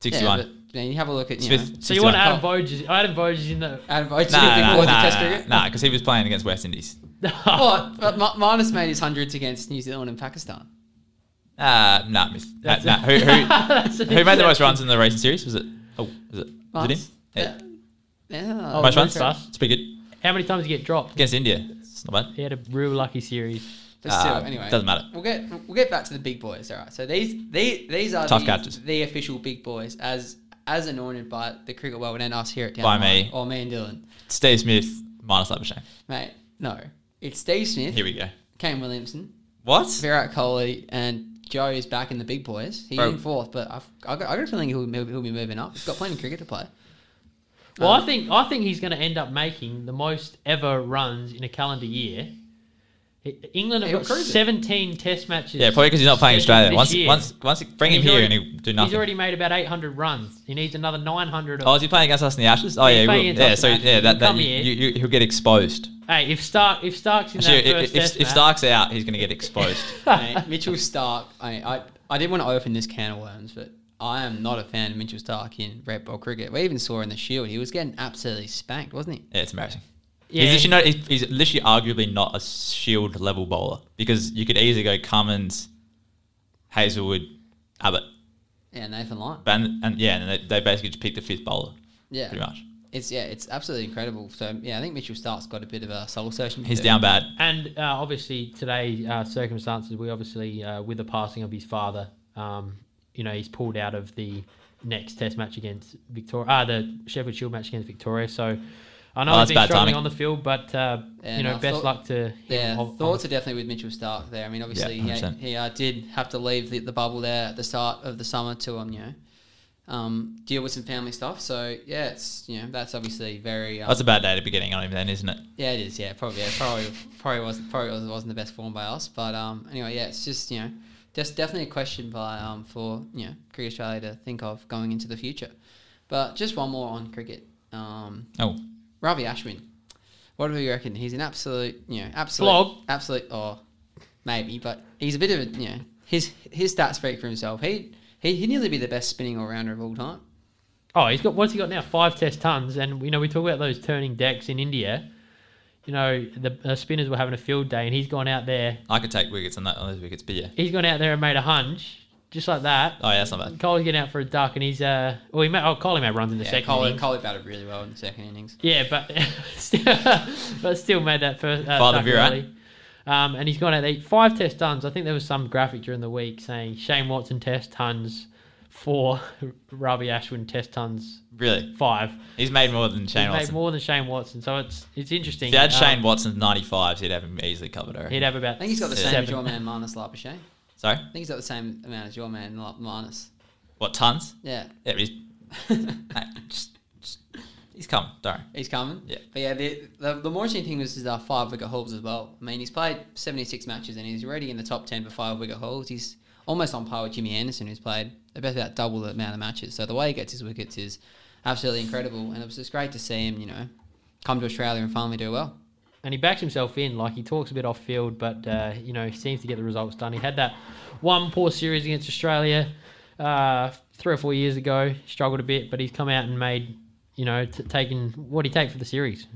Sixty-one. but then you have a look at you Smith- know, So you want 61. Adam Voges? Adam Voges in the. Adam Vogt, Nah, big nah, boys in nah, Test nah, cricket. nah, because he was playing against West Indies. What? But Ma- Marnus made his hundreds against New Zealand and Pakistan. Ah, nah, myth. Nah, That's- nah. Who, who, who made the most runs in the racing series? Was it? Oh, was it? Was it him? Marnus? Yeah. Yeah. Oh, Most Luke runs? Russ. It's pretty good How many times did he get dropped? against India. It's not bad. He had a real lucky series. But still, Uh, anyway, doesn't matter. We'll get we'll get back to the big boys. All right. So these these these are Tough the, catches. the official big boys as as anointed by the cricket world and us here at Down By me. or me and Dylan. Steve Smith minus Labuschagne. Mate, no, it's Steve Smith, Here we go. Kane Williamson, What? Virat Kohli, and Joe is back in the big boys. He's Bro. in fourth, but I've, I got, I got a feeling he'll, he'll, he'll be moving up. He's got plenty of cricket to play. Well, Um, I think I think he's going to end up making the most ever runs in a calendar year. I- England have got cruise 17 Test matches. Yeah, probably because he's not playing scheduled Australia. this Once, year. once, once, you bring him He's here already- and he'll do nothing. He's already made about 800 runs. He needs another 900. Of, Oh, is he playing against us in the Ashes? Oh Yeah, yeah, he playing will. against yeah. So yeah, that, that you, you, you, he'll get exposed. hey, if Stark if Stark's in that Actually, first if, Test if, if Stark's out, he's going to get exposed. Mate, Mitchell Stark. I, I I didn't want to open this can of worms, but I am not a fan of Mitchell Stark in red ball cricket. We even saw in the Shield he was getting absolutely spanked, wasn't he? yeah, it's embarrassing. Yeah, He's, literally not, he's, he's literally arguably not a shield level bowler because you could easily go Cummins, Hazlewood, Abbott, Yeah, Nathan Lyon. and, and yeah, and they, they basically just picked the fifth bowler Yeah, pretty much. it's yeah, it's absolutely incredible. So yeah, I think Mitchell Stark's got a bit of a soul searching. He's down bad. And uh, obviously today uh, circumstances, we obviously uh, with the passing of his father, um, you know, he's pulled out of the next Test match against Victoria, uh, the Sheffield Shield match against Victoria. So I know Oh, he's been struggling timing. on the field, but uh, Yeah, you know, no, best thought- luck to him. Yeah, on- thoughts are definitely with Mitchell Stark there. I mean, obviously he, he uh, did have to leave the, the bubble there at the start of the summer to um you know um deal with some family stuff. So yeah, it's you know that's obviously very um, That's a bad day to be getting on him then, isn't it? Yeah, it is. Yeah, probably. Yeah, probably. Probably wasn't. Probably wasn't, wasn't the best form by us. But um, anyway, yeah, it's just you know, just definitely a question by um for you know Cricket Australia to think of going into the future. But just one more on cricket. Um, Oh, Ravi Ashwin. What do we reckon? He's an absolute, you know, absolute, Flog. absolute, or maybe, but he's a bit of a, you know, his his stats speak for himself. He he he'd nearly be the best spinning all rounder of all time. Oh, he's got what's he got now? Five Test tons, and you know we talk about those turning decks in India. You know the uh, spinners were having a field day, and he's gone out there. I could take wickets on that on those wickets, but yeah. He's gone out there and made a hunch, just like that. Oh yeah, that's not bad. Cole's getting out for a duck, and he's uh, well, he made, oh, Kohli made runs in the Yeah, second Kohli, innings. Kohli batted really well in the second innings. Yeah, but still, but still made that first uh, Father Virat. early. Um, and he's gone out there five test tons. I think there was some graphic during the week saying Shane Watson test tons, four Ravi Ashwin test tons, Really, five. he's made more than Shane he's made Watson. more than Shane Watson, so it's it's interesting. If you had Um, Shane Watson's 95s, he'd have him easily covered. Reckon. he'd have about. I think he's got the same seven. as your man Marnus Labuschagne. Sorry, I think he's got the same amount as your man Marnus. what tons? Yeah, Yeah, he's Mate, just, just, he's coming. Don't worry. he's coming. Yeah. But yeah, the the, the more interesting thing was his uh, five wicket hauls as well. I mean, he's played seventy six matches and he's already in the top ten for five wicket hauls. He's almost on par with Jimmy Anderson, who's played about about double the amount of matches. So the way he gets his wickets is absolutely incredible, and it was just great to see him, you know, come to Australia and finally do well. And he backs himself in. Like he talks a bit off field, but uh, you know he seems to get the results done. He had that one poor series against Australia uh, three or four years ago. Struggled a bit, but he's come out and made you know t- taken what did he take for the series?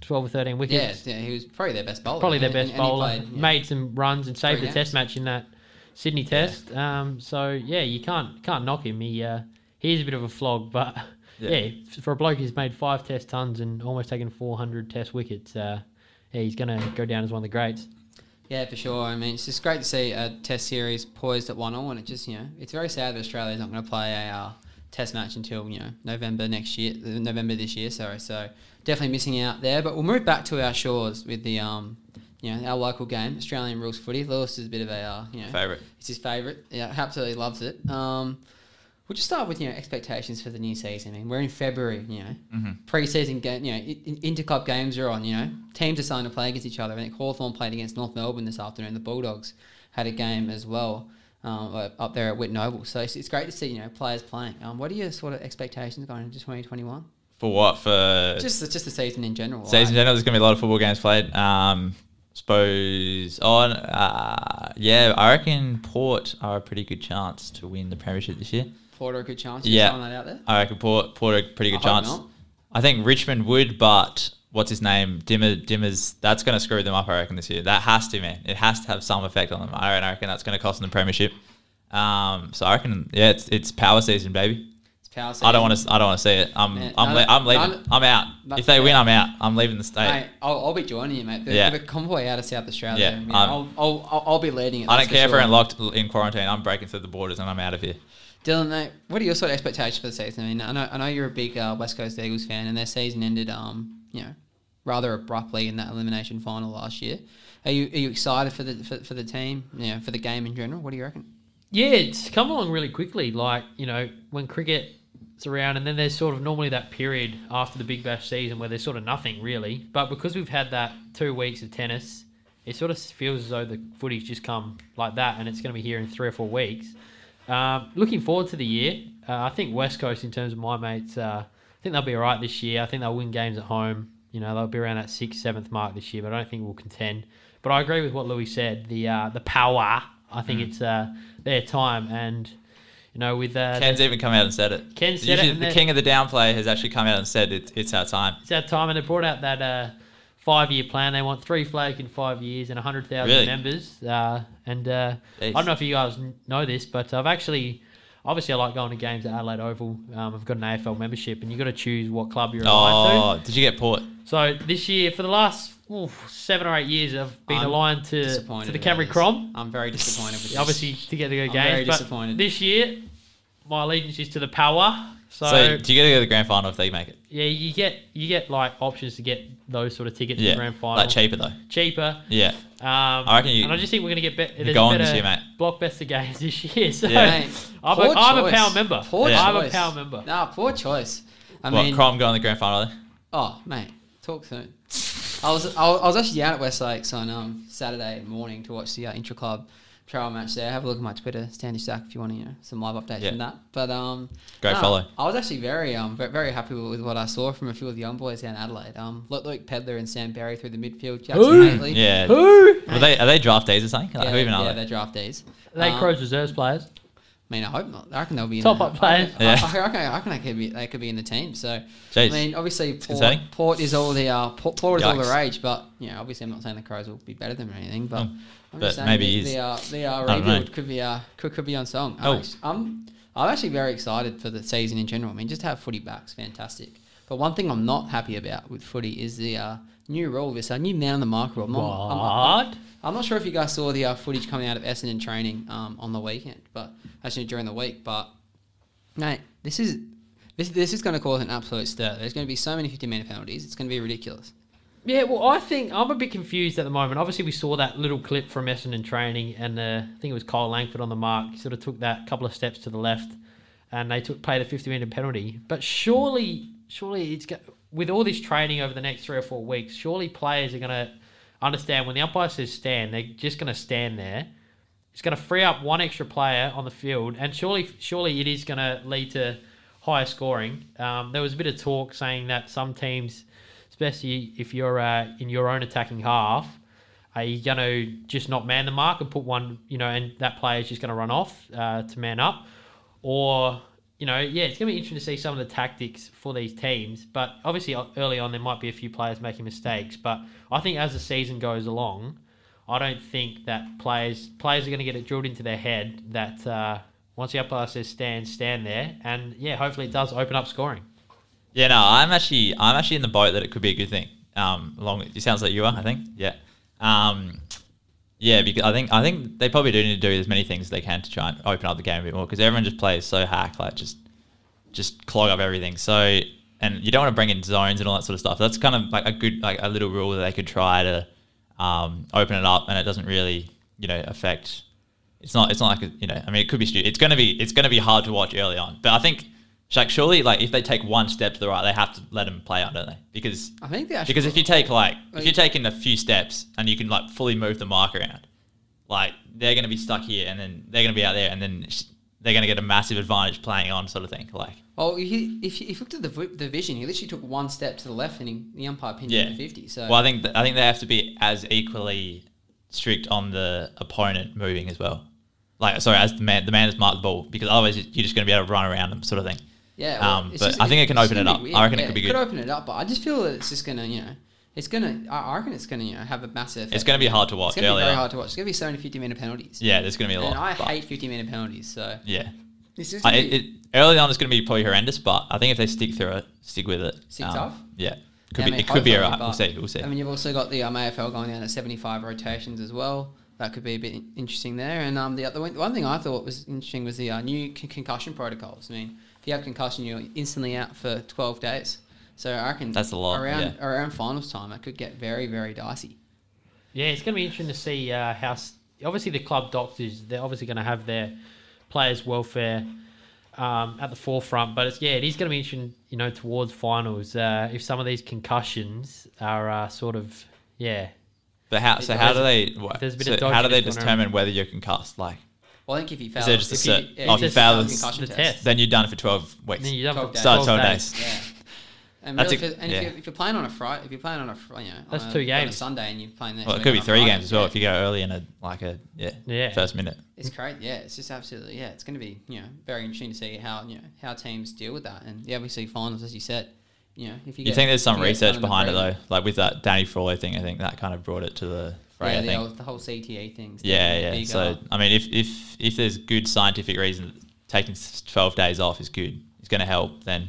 Twelve or thirteen wickets. yeah, yeah, he was probably their best bowler. Probably their best and he bowler. played, yeah. Made some runs and saved Three the games. Test match in that Sydney Test. Um, so yeah, you can't can't knock him. He uh, he is a bit of a flog, but yeah. for a bloke who's made five test tons and almost taken 400 test wickets, uh, yeah, he's going to go down as one of the greats. Yeah, for sure. I mean, it's just great to see a Test series poised at one all, and it just you know, it's very sad that Australia's not going to play a uh, Test match until you know November next year, uh, November this year. Sorry, so definitely missing out there. But we'll move back to our shores with the um, you know, our local game, Australian rules footy. Lewis is a bit of a uh, you know Favorite. It's his favourite. Yeah, absolutely loves it. Um, we'll just start with you know expectations for the new season. I mean, we're in February. You know, Mm-hmm. pre-season game. You know, in- interclub games are on. You know, teams are starting to play against each other. I think Hawthorn played against North Melbourne this afternoon. The Bulldogs had a game as well. Um, uh, up there at Whitten Oval, so it's, it's great to see you know players playing. Um, what are your sort of expectations going into twenty twenty one? For what? For Just the- just the season in general. season in general, there's going to be a lot of football games played. Um, suppose on, uh, yeah, I reckon Port are a pretty good chance to win the premiership this year. Porter a good chance. Yeah. Yeah, that out there. I reckon Port, Port a pretty good I chance. I think Richmond would, but what's his name? Dimma, Dimma's. That's going to screw them up. I reckon this year. That has to, man. It has to have some effect on them. I reckon, I reckon that's going to cost them the premiership. Um, so I reckon, yeah, it's it's power season, baby. It's power. I don't season. want to. I don't want to see it. I'm. Man, I'm. none- le- I'm leaving. none- I'm out. if they win. I'm out. I'm leaving the state. Mate, I'll, I'll be joining you, mate. The, Yeah. the convoy out of South Australia. Yeah, I mean, I'll, I'll, I'll, be leading it. I don't care if for we're sure. locked in quarantine. I'm breaking through the borders and I'm out of here. Dylan, what are your sort of expectations for the season? I mean, I know, I know you're a big uh, West Coast Eagles fan, and their season ended, um, you know, rather abruptly in that elimination final last year. Are you are you excited for the for, for the team? You know, for the game in general. What do you reckon? Yeah, it's come along really quickly. Like, you know, when cricket's around, and then there's sort of normally that period after the Big Bash season where there's sort of nothing really. But because we've had that two weeks of tennis, it sort of feels as though the footy's just come like that, and it's going to be here in three or four weeks. Um, looking forward to the year. Uh, I think West Coast, in terms of my mates, uh, I think they'll be all right this year. I think they'll win games at home. You know, they'll be around that sixth, seventh mark this year, but I don't think we'll contend. But I agree with what Louis said. The uh, the power, I think it's uh, their time, and you know, with uh, Ken's even come out and said it. Ken said Usually it, the king of the downplay has actually come out and said it, it's our time. it's our time, and it brought out that uh, five year plan. They want three flag in five years and hundred thousand Really? members. Uh, and uh, I don't know if you guys know this, but I've actually. Obviously, I like going to games at Adelaide Oval. Um, I've got an AFL membership, and you've got to choose what club you're aligned to. Oh, did you get Port? So this year, for the last ooh, seven or eight years, I've been I'm aligned to, to the Camry. Crom. I'm very disappointed with this. Obviously, to get to go games. very but disappointed. This year, my allegiance is to the power. So, So, do you get to go to the grand final if they make it? yeah, you get you get like options to get those sort of tickets to Yeah, the grand final. like cheaper though. cheaper. Yeah, Um, I reckon you- and I just think we're gonna get better. There's going better this year, mate. Blockbuster games this year. So Yeah. Mate, I'm, a, poor I'm a power member. Poor Yeah. I'm a choice. power member. Nah, poor choice. I what mean, Crom going to the grand final? Are they? Oh, mate, talk soon. I was I was actually down at West Lakes on um, Saturday morning to watch the uh, intra club trial match there. Have a look at my Twitter, Standy Stack, if you want to you know some live updates Yeah. from that. But um, Great no, follow. I was actually very um very happy with, with what I saw from a few of the young boys down Adelaide. Um, Luke Luke Pedlar and Sam Berry through the midfield. Jackson Who? Hately. Yeah. Who? Are they are they draftees or something? Like, Yeah, who even yeah, are they? they're draftees. Are they Um, Crows reserves players? I mean, I hope not. I reckon they'll be in Top the, up players. I, Yeah. I, I, reckon, I reckon they could be they could be in the team. So Jeez. I mean, obviously Port. Port is all the uh, Port, Port is all the Yikes. rage, but you know, obviously I'm not saying the Crows will be better than anything, but Mm. I'm But maybe the, he is. the, uh, the uh, don't know. rebuild could be uh, could, could be on song. I'm, Oh. actually, I'm I'm actually very excited for the season in general. I mean, just to have footy back's fantastic. But one thing I'm not happy about with footy is the uh, new rule, this uh, new man on the mark rule. I'm not- I'm- I'm- What? I'm not sure if you guys saw the uh, footage coming out of Essendon training um, on the weekend, but actually during the week. But mate, this is this this is going to cause an absolute stir. There's going to be so many 50 minute penalties. It's going to be ridiculous. Yeah, well, I think I'm a bit confused at the moment. Obviously, we saw that little clip from Essendon training, and uh, I think it was Kyle Langford on the mark. He sort of took that couple of steps to the left, and they took played a 50 minute penalty. But surely, surely it's go- with all this training over the next three or four weeks, surely players are going to understand when the umpire says stand, they're just going to stand there. It's going to free up one extra player on the field, and surely, surely it is going to lead to higher scoring. Um, there was a bit of talk saying that some teams especially if you're uh, in your own attacking half, are you going to just not man the mark and put one, you know, and that player is just going to run off uh, to man up? Or, you know, yeah, it's going to be interesting to see some of the tactics for these teams. But obviously, uh, early on, there might be a few players making mistakes. But I think as the season goes along, I don't think that players players are going to get it drilled into their head that uh, once the umpire says stand, stand there. And yeah, hopefully it does open up scoring. Yeah, no, I'm actually I'm actually in the boat that it could be a good thing. Um, along it sounds like you are, I think. Yeah. Um, yeah, because I think I think they probably do need to do as many things as they can to try and open up the game a bit more because everyone just plays so hack, like just just clog up everything. So and you don't want to bring in zones and all that sort of stuff. That's kind of like a good like a little rule that they could try to um, open it up, and it doesn't really you know affect. It's not. It's not like a, you know. I mean, it could be. stu- It's gonna be. It's gonna be hard to watch early on. But I think, like, surely, like, if they take one step to the right, they have to let them play on, don't they? Because I think they actually because if you take like if you're taking a few steps and you can like fully move the mark around, like they're gonna be stuck here and then they're gonna be out there and then they're gonna get a massive advantage playing on sort of thing. Like Oh, he, if you, if looked at the the vision, he literally took one step to the left, and he, the umpire pinned him Yeah. to fifty. So Well, I think th- I think they have to be as equally strict on the opponent moving as well. Like, sorry, as the man, the man that's marked the ball, because otherwise you're just going to be able to run around them, sort of thing. Yeah, well, um, but I think it can open it up. be I reckon it could be Could good. Could open it up, but I just feel that it's just gonna, you know, it's gonna. I I reckon it's gonna, you know, have a massive. Effect. It's going to be hard to watch It's gonna be very hard to watch. It's gonna be 70, 50 minute penalties. Yeah, there's going to be a lot. and I hate fifty minute penalties. So Yeah, it's just I, it, it, early on it's going to be probably horrendous, but I think if they stick through it, stick with it. Stick um, tough? Yeah, could Yeah, I be. mean, it could be alright. We'll see. We'll see. I mean, you've also got the um, AFL going down to 75 rotations as well. That could be a bit interesting there. And um, the other one, one thing I thought was interesting was the uh, new con- concussion protocols. I mean, if you have concussion, you're instantly out for 12 days. So I reckon That's a lot, Around yeah. around finals time, it could get very very dicey. Yeah, it's going to be interesting to see uh, how. s- Obviously, the club doctors they're obviously going to have their players' welfare um, at the forefront, but it's yeah, it is going to be interesting. You know, towards finals, uh, if some of these concussions are uh, sort of yeah. But how? So how do they? What, there's a bit so of how do they dodginess going around. determine whether you're concussed? Like, Well, I think if you fail, there just a if cert- you, oh, if you just fail fail the- concussion the test, test. then you're done for twelve weeks. Then you're done 12 for days. Start 12 12 days. days. Yeah. And, That's really, a- if, and yeah. if, you're, if you're playing on a Friday, if you're playing on a Fri- you know, That's on a, two on a games. Sunday, and you're playing next Well, it week could on be a three Friday, games as well yeah. if you go early in a like a yeah, Yeah. first minute. It's great, yeah. It's just absolutely, yeah. It's going to be, you know, very interesting to see how you know how teams deal with that, and yeah, we see finals as you said. You know, if you, You get, think there's some if you get research done in the behind it though, like with that Danny Frawley thing. I think that kind of brought it to the fray. Yeah, I the, think. whole- the whole CTE things. Yeah, yeah. So I mean, if if if there's good scientific reason that taking twelve days off is good, it's going to help. Then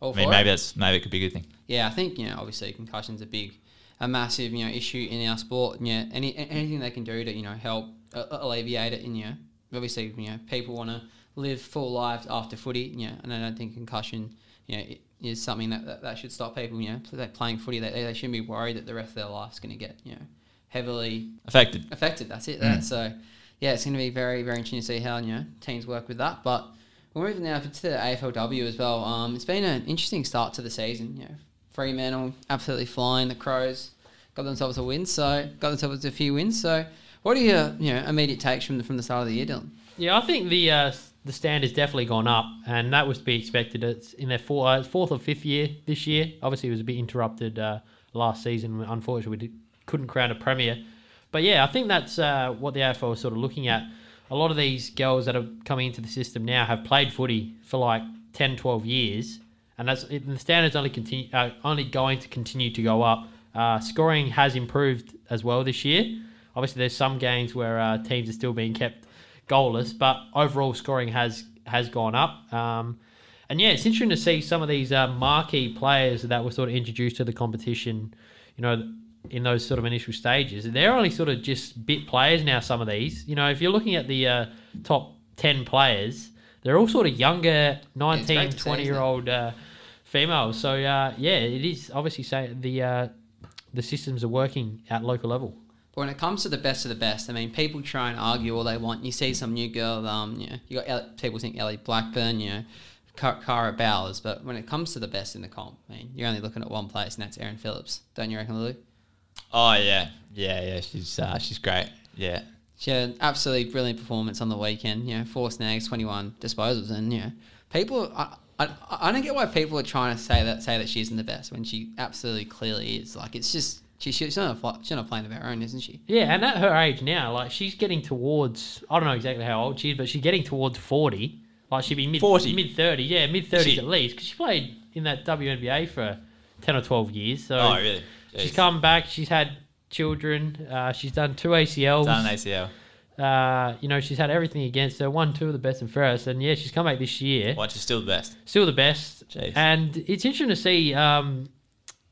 I mean, maybe that's maybe it could be a good thing. yeah, I think you know, obviously, concussions a big, a massive, you know, issue in our sport. And yeah, any anything they can do to you know help uh, alleviate it, and you know, obviously, you know, people want to live full lives after footy. Know, and I don't think concussion, you know, i- is something that, that, that should stop people. You know, pl- playing footy, they, they shouldn't be worried that the rest of their life's going to get you know heavily Affected. affected. That's it. Mm. So, yeah, it's going to be very, very interesting to see how you know teams work with that. But we're moving now to the AFLW as well. Um, it's been an interesting start to the season. You know, Fremantle absolutely flying. The Crows got themselves a win, so got themselves a few wins. So, what are your you know immediate takes from the, from the start of the year, Dylan? Yeah, I think the uh, the stand has definitely gone up, and that was to be expected. It's in their four, uh, fourth or fifth year this year. Obviously, it was a bit interrupted uh, last season. Unfortunately, we did, couldn't crown a premier. But yeah, I think that's uh, what the AFL is sort of looking at. A lot of these girls that are coming into the system now have played footy for like 10, 12 years, and that's it, the standards only continue uh, only going to continue to go up. Uh, scoring has improved as well this year. Obviously, there's some games where uh, teams are still being kept goalless, but overall scoring has has gone up. Um, and yeah, it's interesting to see some of these uh, marquee players that were sort of introduced to the competition. You know, in those sort of initial stages, they're only sort of just bit players now. Some of these, you know, if you're looking at the uh, top ten players, they're all sort of younger, 19, great to see, 20 isn't year old uh, females. So uh, yeah, it is obviously say the uh, the systems are working at local level. But when it comes to the best of the best, I mean, people try and argue all they want. You see some new girl, um, you know, you got El- people think Ellie Blackburn, you know, Kiara Bowers, but when it comes to the best in the comp, I mean, you're only looking at one place, and that's Erin Phillips. Don't you reckon, Lou? Oh yeah, yeah, yeah. She's uh, she's great. Yeah, She had an absolutely brilliant performance on the weekend. You know, four snags, twenty-one disposals, and you know, people. I, I, I don't get why people are trying to say that say that she isn't the best when she absolutely clearly is. Like it's just she, she's not a, she's not playing of her own, isn't she? Yeah, and at her age now, like she's getting towards I don't know exactly how old she is, but she's getting towards forty. Like she'd be mid 40? mid thirty, yeah, mid thirties at least, because she played in that WNBA for ten or twelve years. So Oh, really? she's come back. She's had children. Uh, she's done two ACLs. done an ACL. Uh, you know, she's had everything against her, won two of the best and fairest, and yeah, she's come back this year, Watch she's still the best. still the best. Jeez. And it's interesting to see um,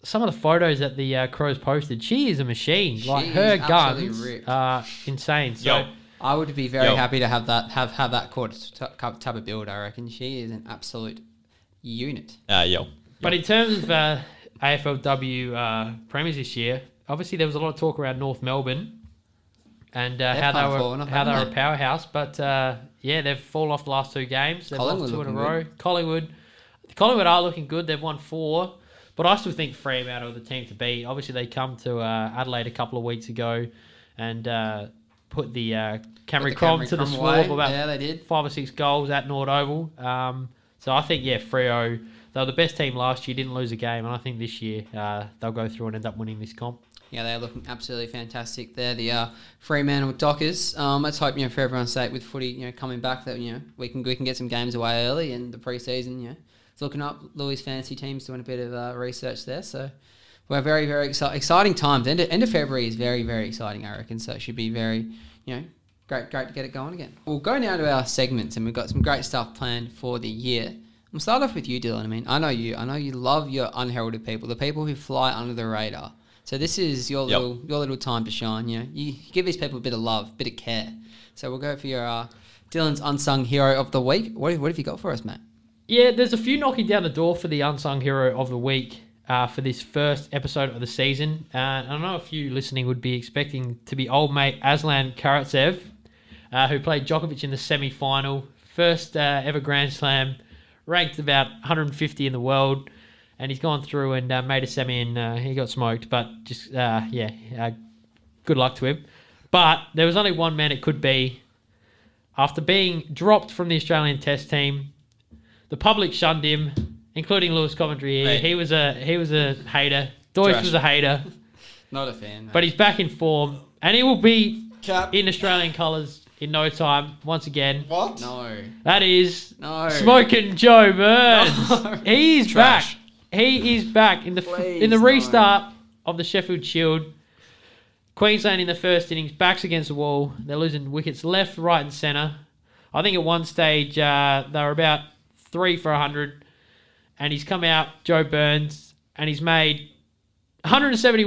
some of the photos that the uh, Crows posted. She is a machine. like her is guns ripped. are insane. So Yo. I would be very Yo. happy to have that have have that court t- type of build. I reckon she is an absolute unit. Uh, yo. But in terms of uh, AFLW uh, premiers this year, obviously there was a lot of talk around North Melbourne and uh, how they were off, how they were a powerhouse. But uh, yeah, they've fallen off the last two games. They've Collingwood lost two in a looking row. Collingwood, Collingwood are looking good. They've won four, but I still think Fremantle are the team to beat. Obviously, they come to uh, Adelaide a couple of weeks ago and uh, put the uh, Camry Crom to the Crom about Yeah, they did. five or six goals at Nord Oval. Um, so I think yeah, Freo they were the best team last year, didn't lose a game, and I think this year uh, they'll go through and end up winning this comp. Yeah, they're looking absolutely fantastic. They're the uh, Fremantle Dockers. Um, let's hope you know for everyone's sake with footy, you know, coming back that you know we can we can get some games away early and the preseason. You know, looking up. Louis' fantasy team's doing a bit of uh, research there, so we're very very exci- exciting times. End of, end of February is very very exciting, I reckon. So it should be very you know great great to get it going again. We'll go now to our segments, and we've got some great stuff planned for the year. We'll start off with you, Dylan. I mean, I know you. I know you love your unheralded people, the people who fly under the radar. So this is your Yep. little your little time to shine. You know, you give these people a bit of love, a bit of care. So we'll go for your uh, Dylan's unsung hero of the week. What have, what have you got for us, Matt? Yeah, there's a few knocking down the door for the unsung hero of the week uh, for this first episode of the season. Uh, I don't know if you listening would be expecting to be old mate Aslan Karatsev, uh, who played Djokovic in the semi-final, first uh, ever Grand Slam, ranked about 150 in the world, and he's gone through and uh, made a semi and uh, he got smoked. But just yeah, good luck to him. But there was only one man it could be. After being dropped from the Australian Test team, the public shunned him, including Lewis Coventry. Here. Mate. He was a he was a hater. Deutsch Trash. was a hater, Not a fan, but he's back in form, and he will be Cap. in Australian colours in no time once again. what? No, That is no. smoking Joe Burns. No. He's Trash. back. He is back in the Please, in the no. restart of the Sheffield Shield. Queensland in the first innings, backs against the wall. They're losing wickets left, right, and centre. I think at one stage uh, they were about three for hundred, and he's come out, Joe Burns, and he's made 171,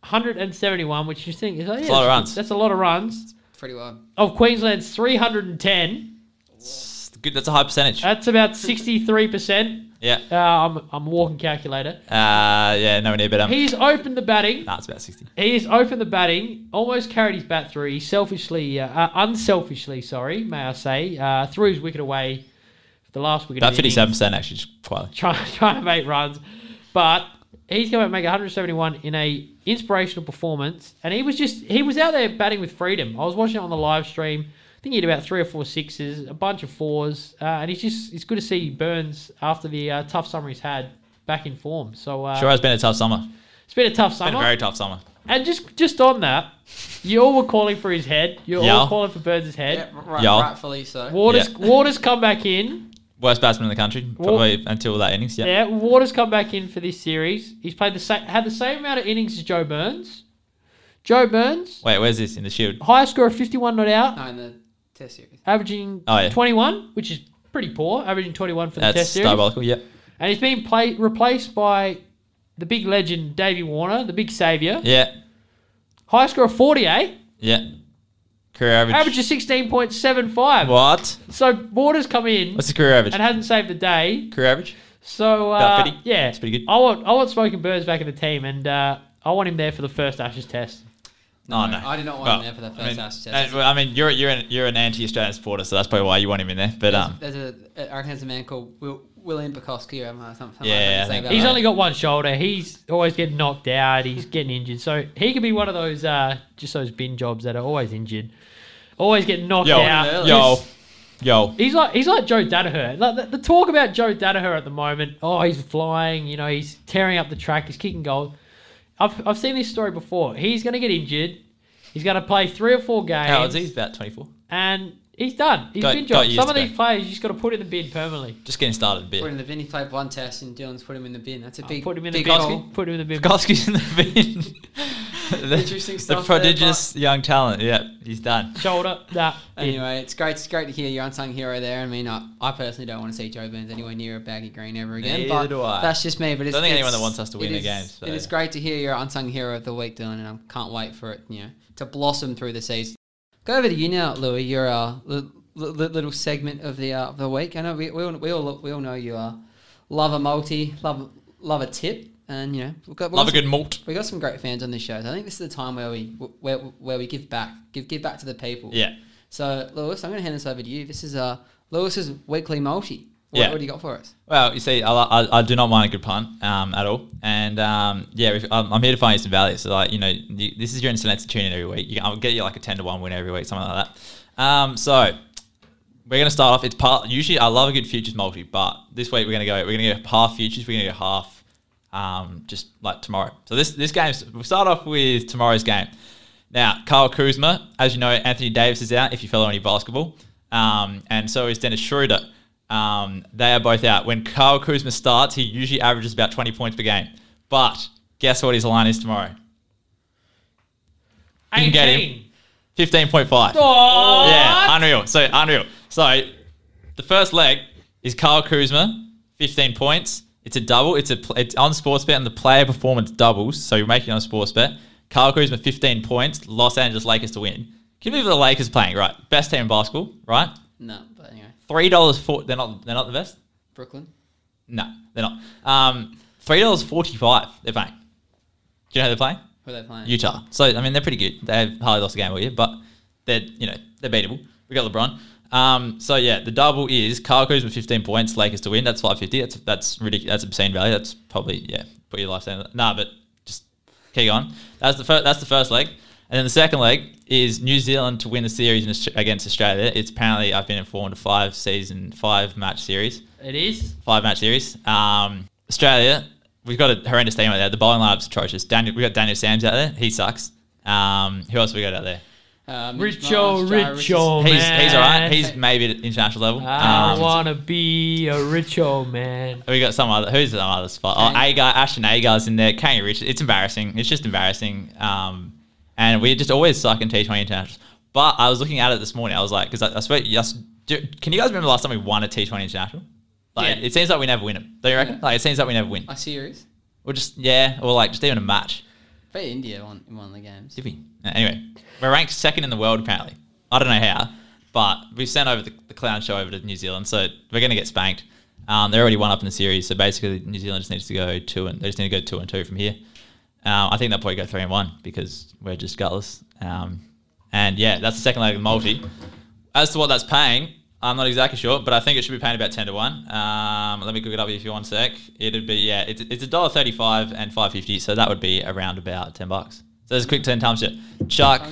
171, which you think is oh, yeah, That's a lot of runs. That's a lot of runs Pretty well. of Queensland's 310. It's good. That's a high percentage. That's about 63 percent. Yeah. Uh, I'm I'm a walking calculator. Uh, yeah, nowhere near better. He's opened the batting. Nah, it's about 60. He's opened the batting. Almost carried his bat through. He selfishly, uh, uh, unselfishly, sorry, may I say, uh, threw his wicket away. The last wicket. About of the 57% actually, just quietly. Trying trying to make runs, but he's going to make 171 in a inspirational performance. And he was just he was out there batting with freedom. I was watching it on the live stream. I think he had about three or four sixes, a bunch of fours, uh, and he's just it's good to see Burns after the uh, tough summer he's had back in form. So uh, Sure has been a tough summer. it's been a tough summer. It's Been summer. a very tough summer. And just just on that, you all were calling for his head. You're Yeah. all calling for Burns' head. Yeah, right, Yeah. rightfully so. Waters Yeah. Waters come back in. Worst batsman in the country, probably until that innings. Yeah. Yeah, Waters come back in for this series. He's played the same had the same amount of innings as Joe Burns. Joe Burns, Wait, where's this in the shield? highest score of 51 not out, No, in the Test series. averaging Oh, yeah. 21, which is pretty poor, averaging 21 for the That's test series. diabolical. Yep. And he's been play, replaced by the big legend Davey Warner, the big saviour. Yeah. Highest score of 48, Yeah. Career average. average of 16.75. What? So Borders come in What's the career average? and hasn't saved the day. Career average? So uh, About 50? yeah, That's pretty good. I want I want Smoking Birds back in the team, and uh, I want him there for the first Ashes test. No, no, I did not want Well, him there for that I first mean, Ashes test. well, I mean, you're you're an, you're an anti-Australian supporter, so that's probably why you want him in there. But um, there's, there's a, I reckon there's a man called Will, William Pucovski or something, something Yeah, like that. I say think- about He's that. only got one shoulder. He's always getting knocked out. He's getting injured. So he could be one of those uh, just those bin jobs that are always injured, always getting knocked yo, out. yo, Just- yo, He's like he's like Joe Daniher. Like the, the talk about Joe Daniher at the moment. Oh, he's flying. You know, he's tearing up the track. He's kicking goals. I've, I've seen this story before. He's going to get injured. He's going to play three or four games. How old is he? He's about 24. And he's done. He's Got- been got dropped. years Some of to these go. players you just got to put in the bin permanently. Just getting started a bit. Put him in the bin. He played one test, and Dylan's put him in the bin. That's a oh, big, put him in the big bin. call. Put him in the bin. Pucovski's in the bin. the, Interesting the stuff there, prodigious young talent. Yeah, he's done. Shoulder that. Anyway, it's great. It's great to hear your unsung hero there. I mean, I, I personally don't want to see Joe Burns anywhere near a baggy green ever again. Neither but do I. That's just me. But it's, Don't think anyone it's- that wants us to win a is- game, so- It is great to hear your unsung hero of the week, Dylan, and I can't wait for it. You know, to blossom through the season. Go over to you now, Louis. Your uh, li- li- little segment of the uh, of the week. I know we, we, all, we all we all know you uh, love a multi, love love a tip, and you know we've got we've Love a got good malt. We got some great fans on this show. So I think this is the time where we where, where we give back, give give back to the people. Yeah. So Lewis, I'm going to hand this over to you. This is uh Lewis's weekly multi. What, Yeah. what do you got for us? Well, you see, I, I, I do not mind a good punt um, at all, and um, yeah, I'm, I'm here to find you some value. So, like, you know, you, this is your incentive to tune in every week. You, I'll get you like a ten to one win every week, something like that. Um, so we're gonna start off. It's part. Usually, I love a good futures multi, but this week we're gonna go. We're gonna go half futures. We're gonna go half, um, just like tomorrow. So this this game. We'll start off with tomorrow's game. Now, Kyle Kuzma, as you know, Anthony Davis is out if you follow any basketball, um, and so is Dennis Schroeder. Um, they are both out. When Kyle Kuzma starts, he usually averages about 20 points per game. But guess what his line is tomorrow? You can get him. 15.5. Oh, Yeah, unreal. So unreal. So the first leg is Kyle Kuzma, 15 points. It's a double. It's a it's on Sportsbet and the player performance doubles. So you're making it on Sportsbet. Kyle Kuzma, 15 points. Los Angeles Lakers to win. Can you believe the Lakers playing right? Best team in basketball, right? No, but anyway, Three dollars for they're not they're not the best. Brooklyn. No, they're not. Um, three dollars forty-five. They're playing. Do you know who they're playing? Who are they playing? Utah. So I mean, they're pretty good. They've hardly lost a game all year, but they're you know they're beatable. We got LeBron. Um, so yeah, the double is Kyle Kuzma fifteen points, Lakers to win. That's five fifty. That's that's ridiculous. That's obscene value. That's probably yeah, put your life down. Nah, but just keep on. That's the first. That's the first leg, and then the second leg is New Zealand to win the series against Australia. It's apparently I've been informed a five season, five match series It is. five match series. Um, Australia, we've got a horrendous team out there. The bowling lineup's atrocious. Daniel, we got Daniel Sams out there. He sucks. Um, who else we got out there? Mitch Richo, Richo, He's man. he's all right. He's maybe at international level. I Um, wanna be a rich old man. we got some other. Who's some other spot? Oh, Kane. Agar, Ashton Agar's in there. Kane Rich. It's embarrassing. It's just embarrassing. Um, and we just always suck in T20 internationals. But I was looking at it this morning. I was like, because I, I swear, yes, do, can you guys remember the last time we won a T20 international? Like, Yeah. it seems like we never win them. Don't you reckon? Yeah. Like, it seems like we never win. A series. Or just yeah, or like just even a match. Bet India won in one of the games. Did we? Uh, Anyway, we're ranked second in the world apparently. I don't know how, but we sent over the, the clown show over to New Zealand, so we're going to get spanked. Um, they're already one up in the series, so basically New Zealand just needs to go two and they just need to go two and two from here. Um, I think they'll probably go three and one because we're just gutless. Um, and yeah, that's the second leg of the multi. As to what that's paying, I'm not exactly sure, but I think it should be paying about ten to one. Um, let me cook it up if you want a sec. It'd be yeah, it's it's a dollar thirty five and five fifty, so that would be around about ten bucks. So there's a quick ten times it. Chuck,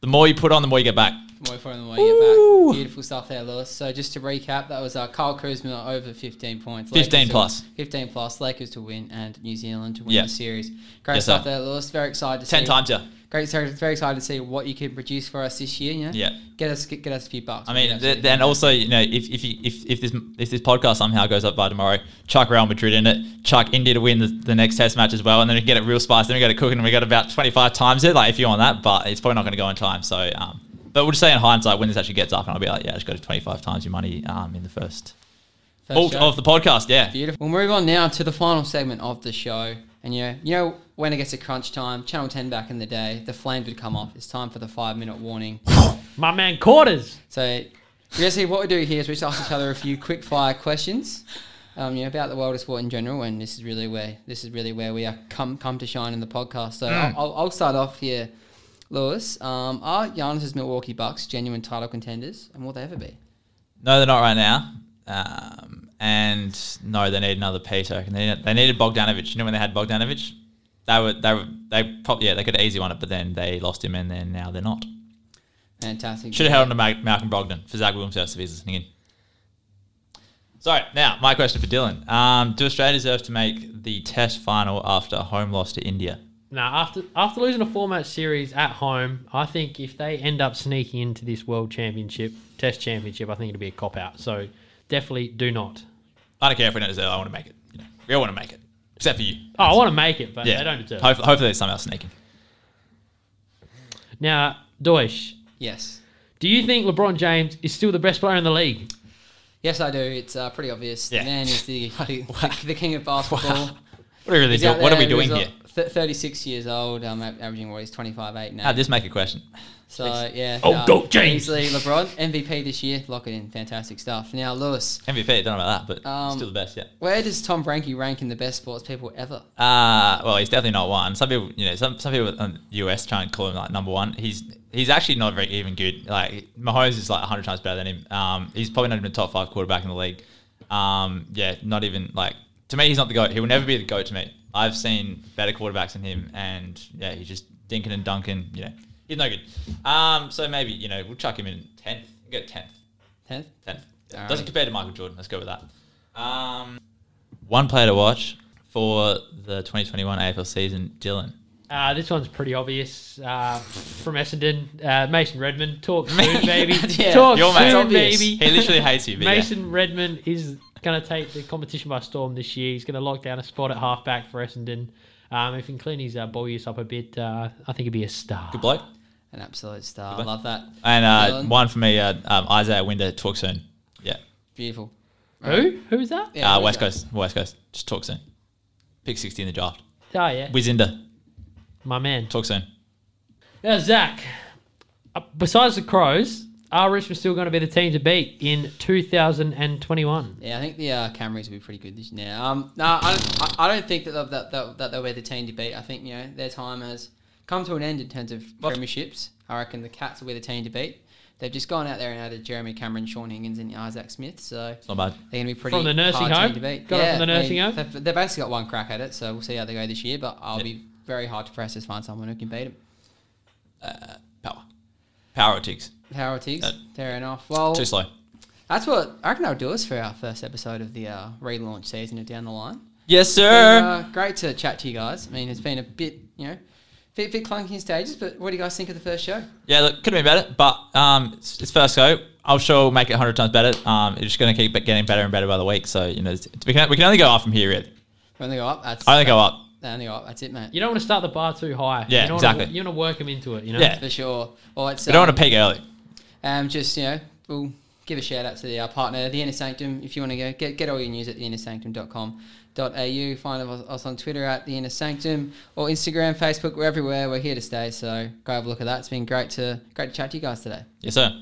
the more you put on, the more you get back. More for the way you back. Beautiful stuff there, Lewis. So just to recap, that was uh, Kyle Kuzma over 15 points. 15 Lakers to- 15 plus. Lakers to win and New Zealand to win Yeah. the series. Great Yes, stuff sir. there, Lewis. Very excited to Ten see. times yeah. Great. Very, very excited to see what you can produce for us this year. You know? Yeah. Get us get, get us a few bucks. I mean, absolutely th- then also, you know, if if, you, if if this if this podcast somehow goes up by tomorrow, chuck Real Madrid in it, chuck India to win the, the next Test match as well, and then we can get it real spicy. Then we got it cooking, and we got about twenty five times it. Like if you want that, but it's probably not going to go in time. So, um, but we'll just say in hindsight when this actually gets up, and I'll be like, yeah, just got to twenty five times your money um in the first, First alt of the podcast. Yeah, Beautiful. We'll move on now to the final segment of the show. And yeah, you know when it gets to crunch time, Channel 10 back in the day, the flames would come off. It's time for the five minute warning. My man quarters. So basically what we do here is we just ask each other a few quick fire questions. Um, you know, about the world of sport in general, and this is really where this is really where we are come come to shine in the podcast. So I'll, I'll, I'll start off here, Lewis. Um, are Giannis's Milwaukee Bucks genuine title contenders, and will they ever be? no, they're not right now. Um, and no, they need another piece. They need, they needed Bogdanovich. You know when they had Bogdanovich, they were they were they probably yeah they could easy won it, but then they lost him, and then now they're not. Fantastic. Should have held on to Ma- Malcolm Brogdon for Zach Williams if he's listening in. Sorry, now my question for Dylan: um, Do Australia deserve to make the Test final after a home loss to India? Now, after after losing a four match series at home, I think if they end up sneaking into this World Championship, Test Championship, I think it'll be a cop out. So definitely do not. I don't care if we don't deserve. it, I want to make it. You know, we all want to make it, except for you. Oh, I want to make it, but yeah, they don't deserve. it. hopefully, hopefully there's someone else sneaking. Now, Deutsch, Yes. do you think LeBron James is still the best player in the league? Yes, I do. It's uh, pretty obvious. Yeah. The man is the, the, the, the king of basketball. What are we really He's doing? What are we doing here? Th- 36 years old, um, a- averaging what he's 25, 8 now. How'd this make a question? So yeah. Oh, uh, go James. Easily LeBron MVP this year. Lock it in. Fantastic stuff. Now Lewis, MVP, don't know about that, but Um, still the best, yeah. where does Tom Frankie rank in the best sports people ever? Uh, well, he's definitely not one. Some people, you know, some, some people in the US try and call him like number one. He's he's actually not very even good. Like Mahomes is like hundred times better than him. Um, he's probably not even a top five quarterback in the league. Um, yeah, not even like to me, he's not the goat. He will never be the goat to me. I've seen better quarterbacks than him, and yeah, he's just dinking and dunking. You know, he's no good. Um, so maybe you know we'll chuck him in tenth. Get tenth. Tenth. Tenth. Alright. Doesn't compare to Michael Jordan. Let's go with that. Um, one player to watch for the 2021 AFL season, Dylan. Uh, this one's pretty obvious. Uh, from Essendon, uh, Mason Redman. Talk soon, baby. Yeah, Talk your soon, Obvious. baby. He literally hates you. But yeah. Mason Redman is going to take the competition by storm this year. He's going to lock down a spot at halfback for Essendon. Um, if he can clean his uh, ball use up a bit, uh, I think he'd be a star. Good bloke. An absolute star. I love that. And uh, one for me, uh, um, Isiah Winder. Talk soon. Yeah. Beautiful. Who? Who's that? Yeah, uh, West that? Coast. West Coast. Just talk soon. Pick 60 in the draft. Oh, yeah. Wizinder. My man. Talk soon. Now, Zach, uh, besides the Crows, are Richmond still going to be the team to beat in 2021? Yeah, I think the uh, Camrys will be pretty good this year. Um, no, I don't, I, I don't think that they'll, that, that, that they'll be the team to beat. I think you know their time has come to an end in terms of What? premierships. I reckon the Cats will be the team to beat. They've just gone out there and added Jeremy Cameron, Shaun Higgins, and Isaac Smith. So It's not bad. they're going to be pretty From the nursing hard home? to beat. Got it from the I nursing home? They've, they've basically got one crack at it, so we'll see how they go this year. But I'll Yep. be very hard to press to find someone who can beat them. Power. Power ticks. Power Uh, fair enough. Well, Too slow. that's what I reckon that'll do us for our first episode of the uh, relaunch season of Down the Line. Yes, been, sir. uh, great to chat to you guys. I mean, it's been a bit, you know, bit, bit clunky in stages, but what do you guys think of the first show? yeah, look, could have been better, but um, it's, it's first go. I'm sure we'll make it 100 times better. Um, it's just going to keep getting better and better by the week. So, you know, it's, we, can, we can only go up from here, really. We only go up. That's Only go up. They only go. That's it, mate. You don't want to start the bar too high. Yeah, you don't exactly. Want to, you want to work them into it, you know? Yeah. For sure. Well, it's We don't um, want to peak early. um, just you know, we'll give a shout out to the uh, partner, the Inner Sanctum. If you want to go get get all your news at theinnersanctum.com.au. Find us us on Twitter at the Inner Sanctum or Instagram, Facebook. We're everywhere. We're here to stay. So go have a look at that. It's been great to great to chat to you guys today. Yes, sir.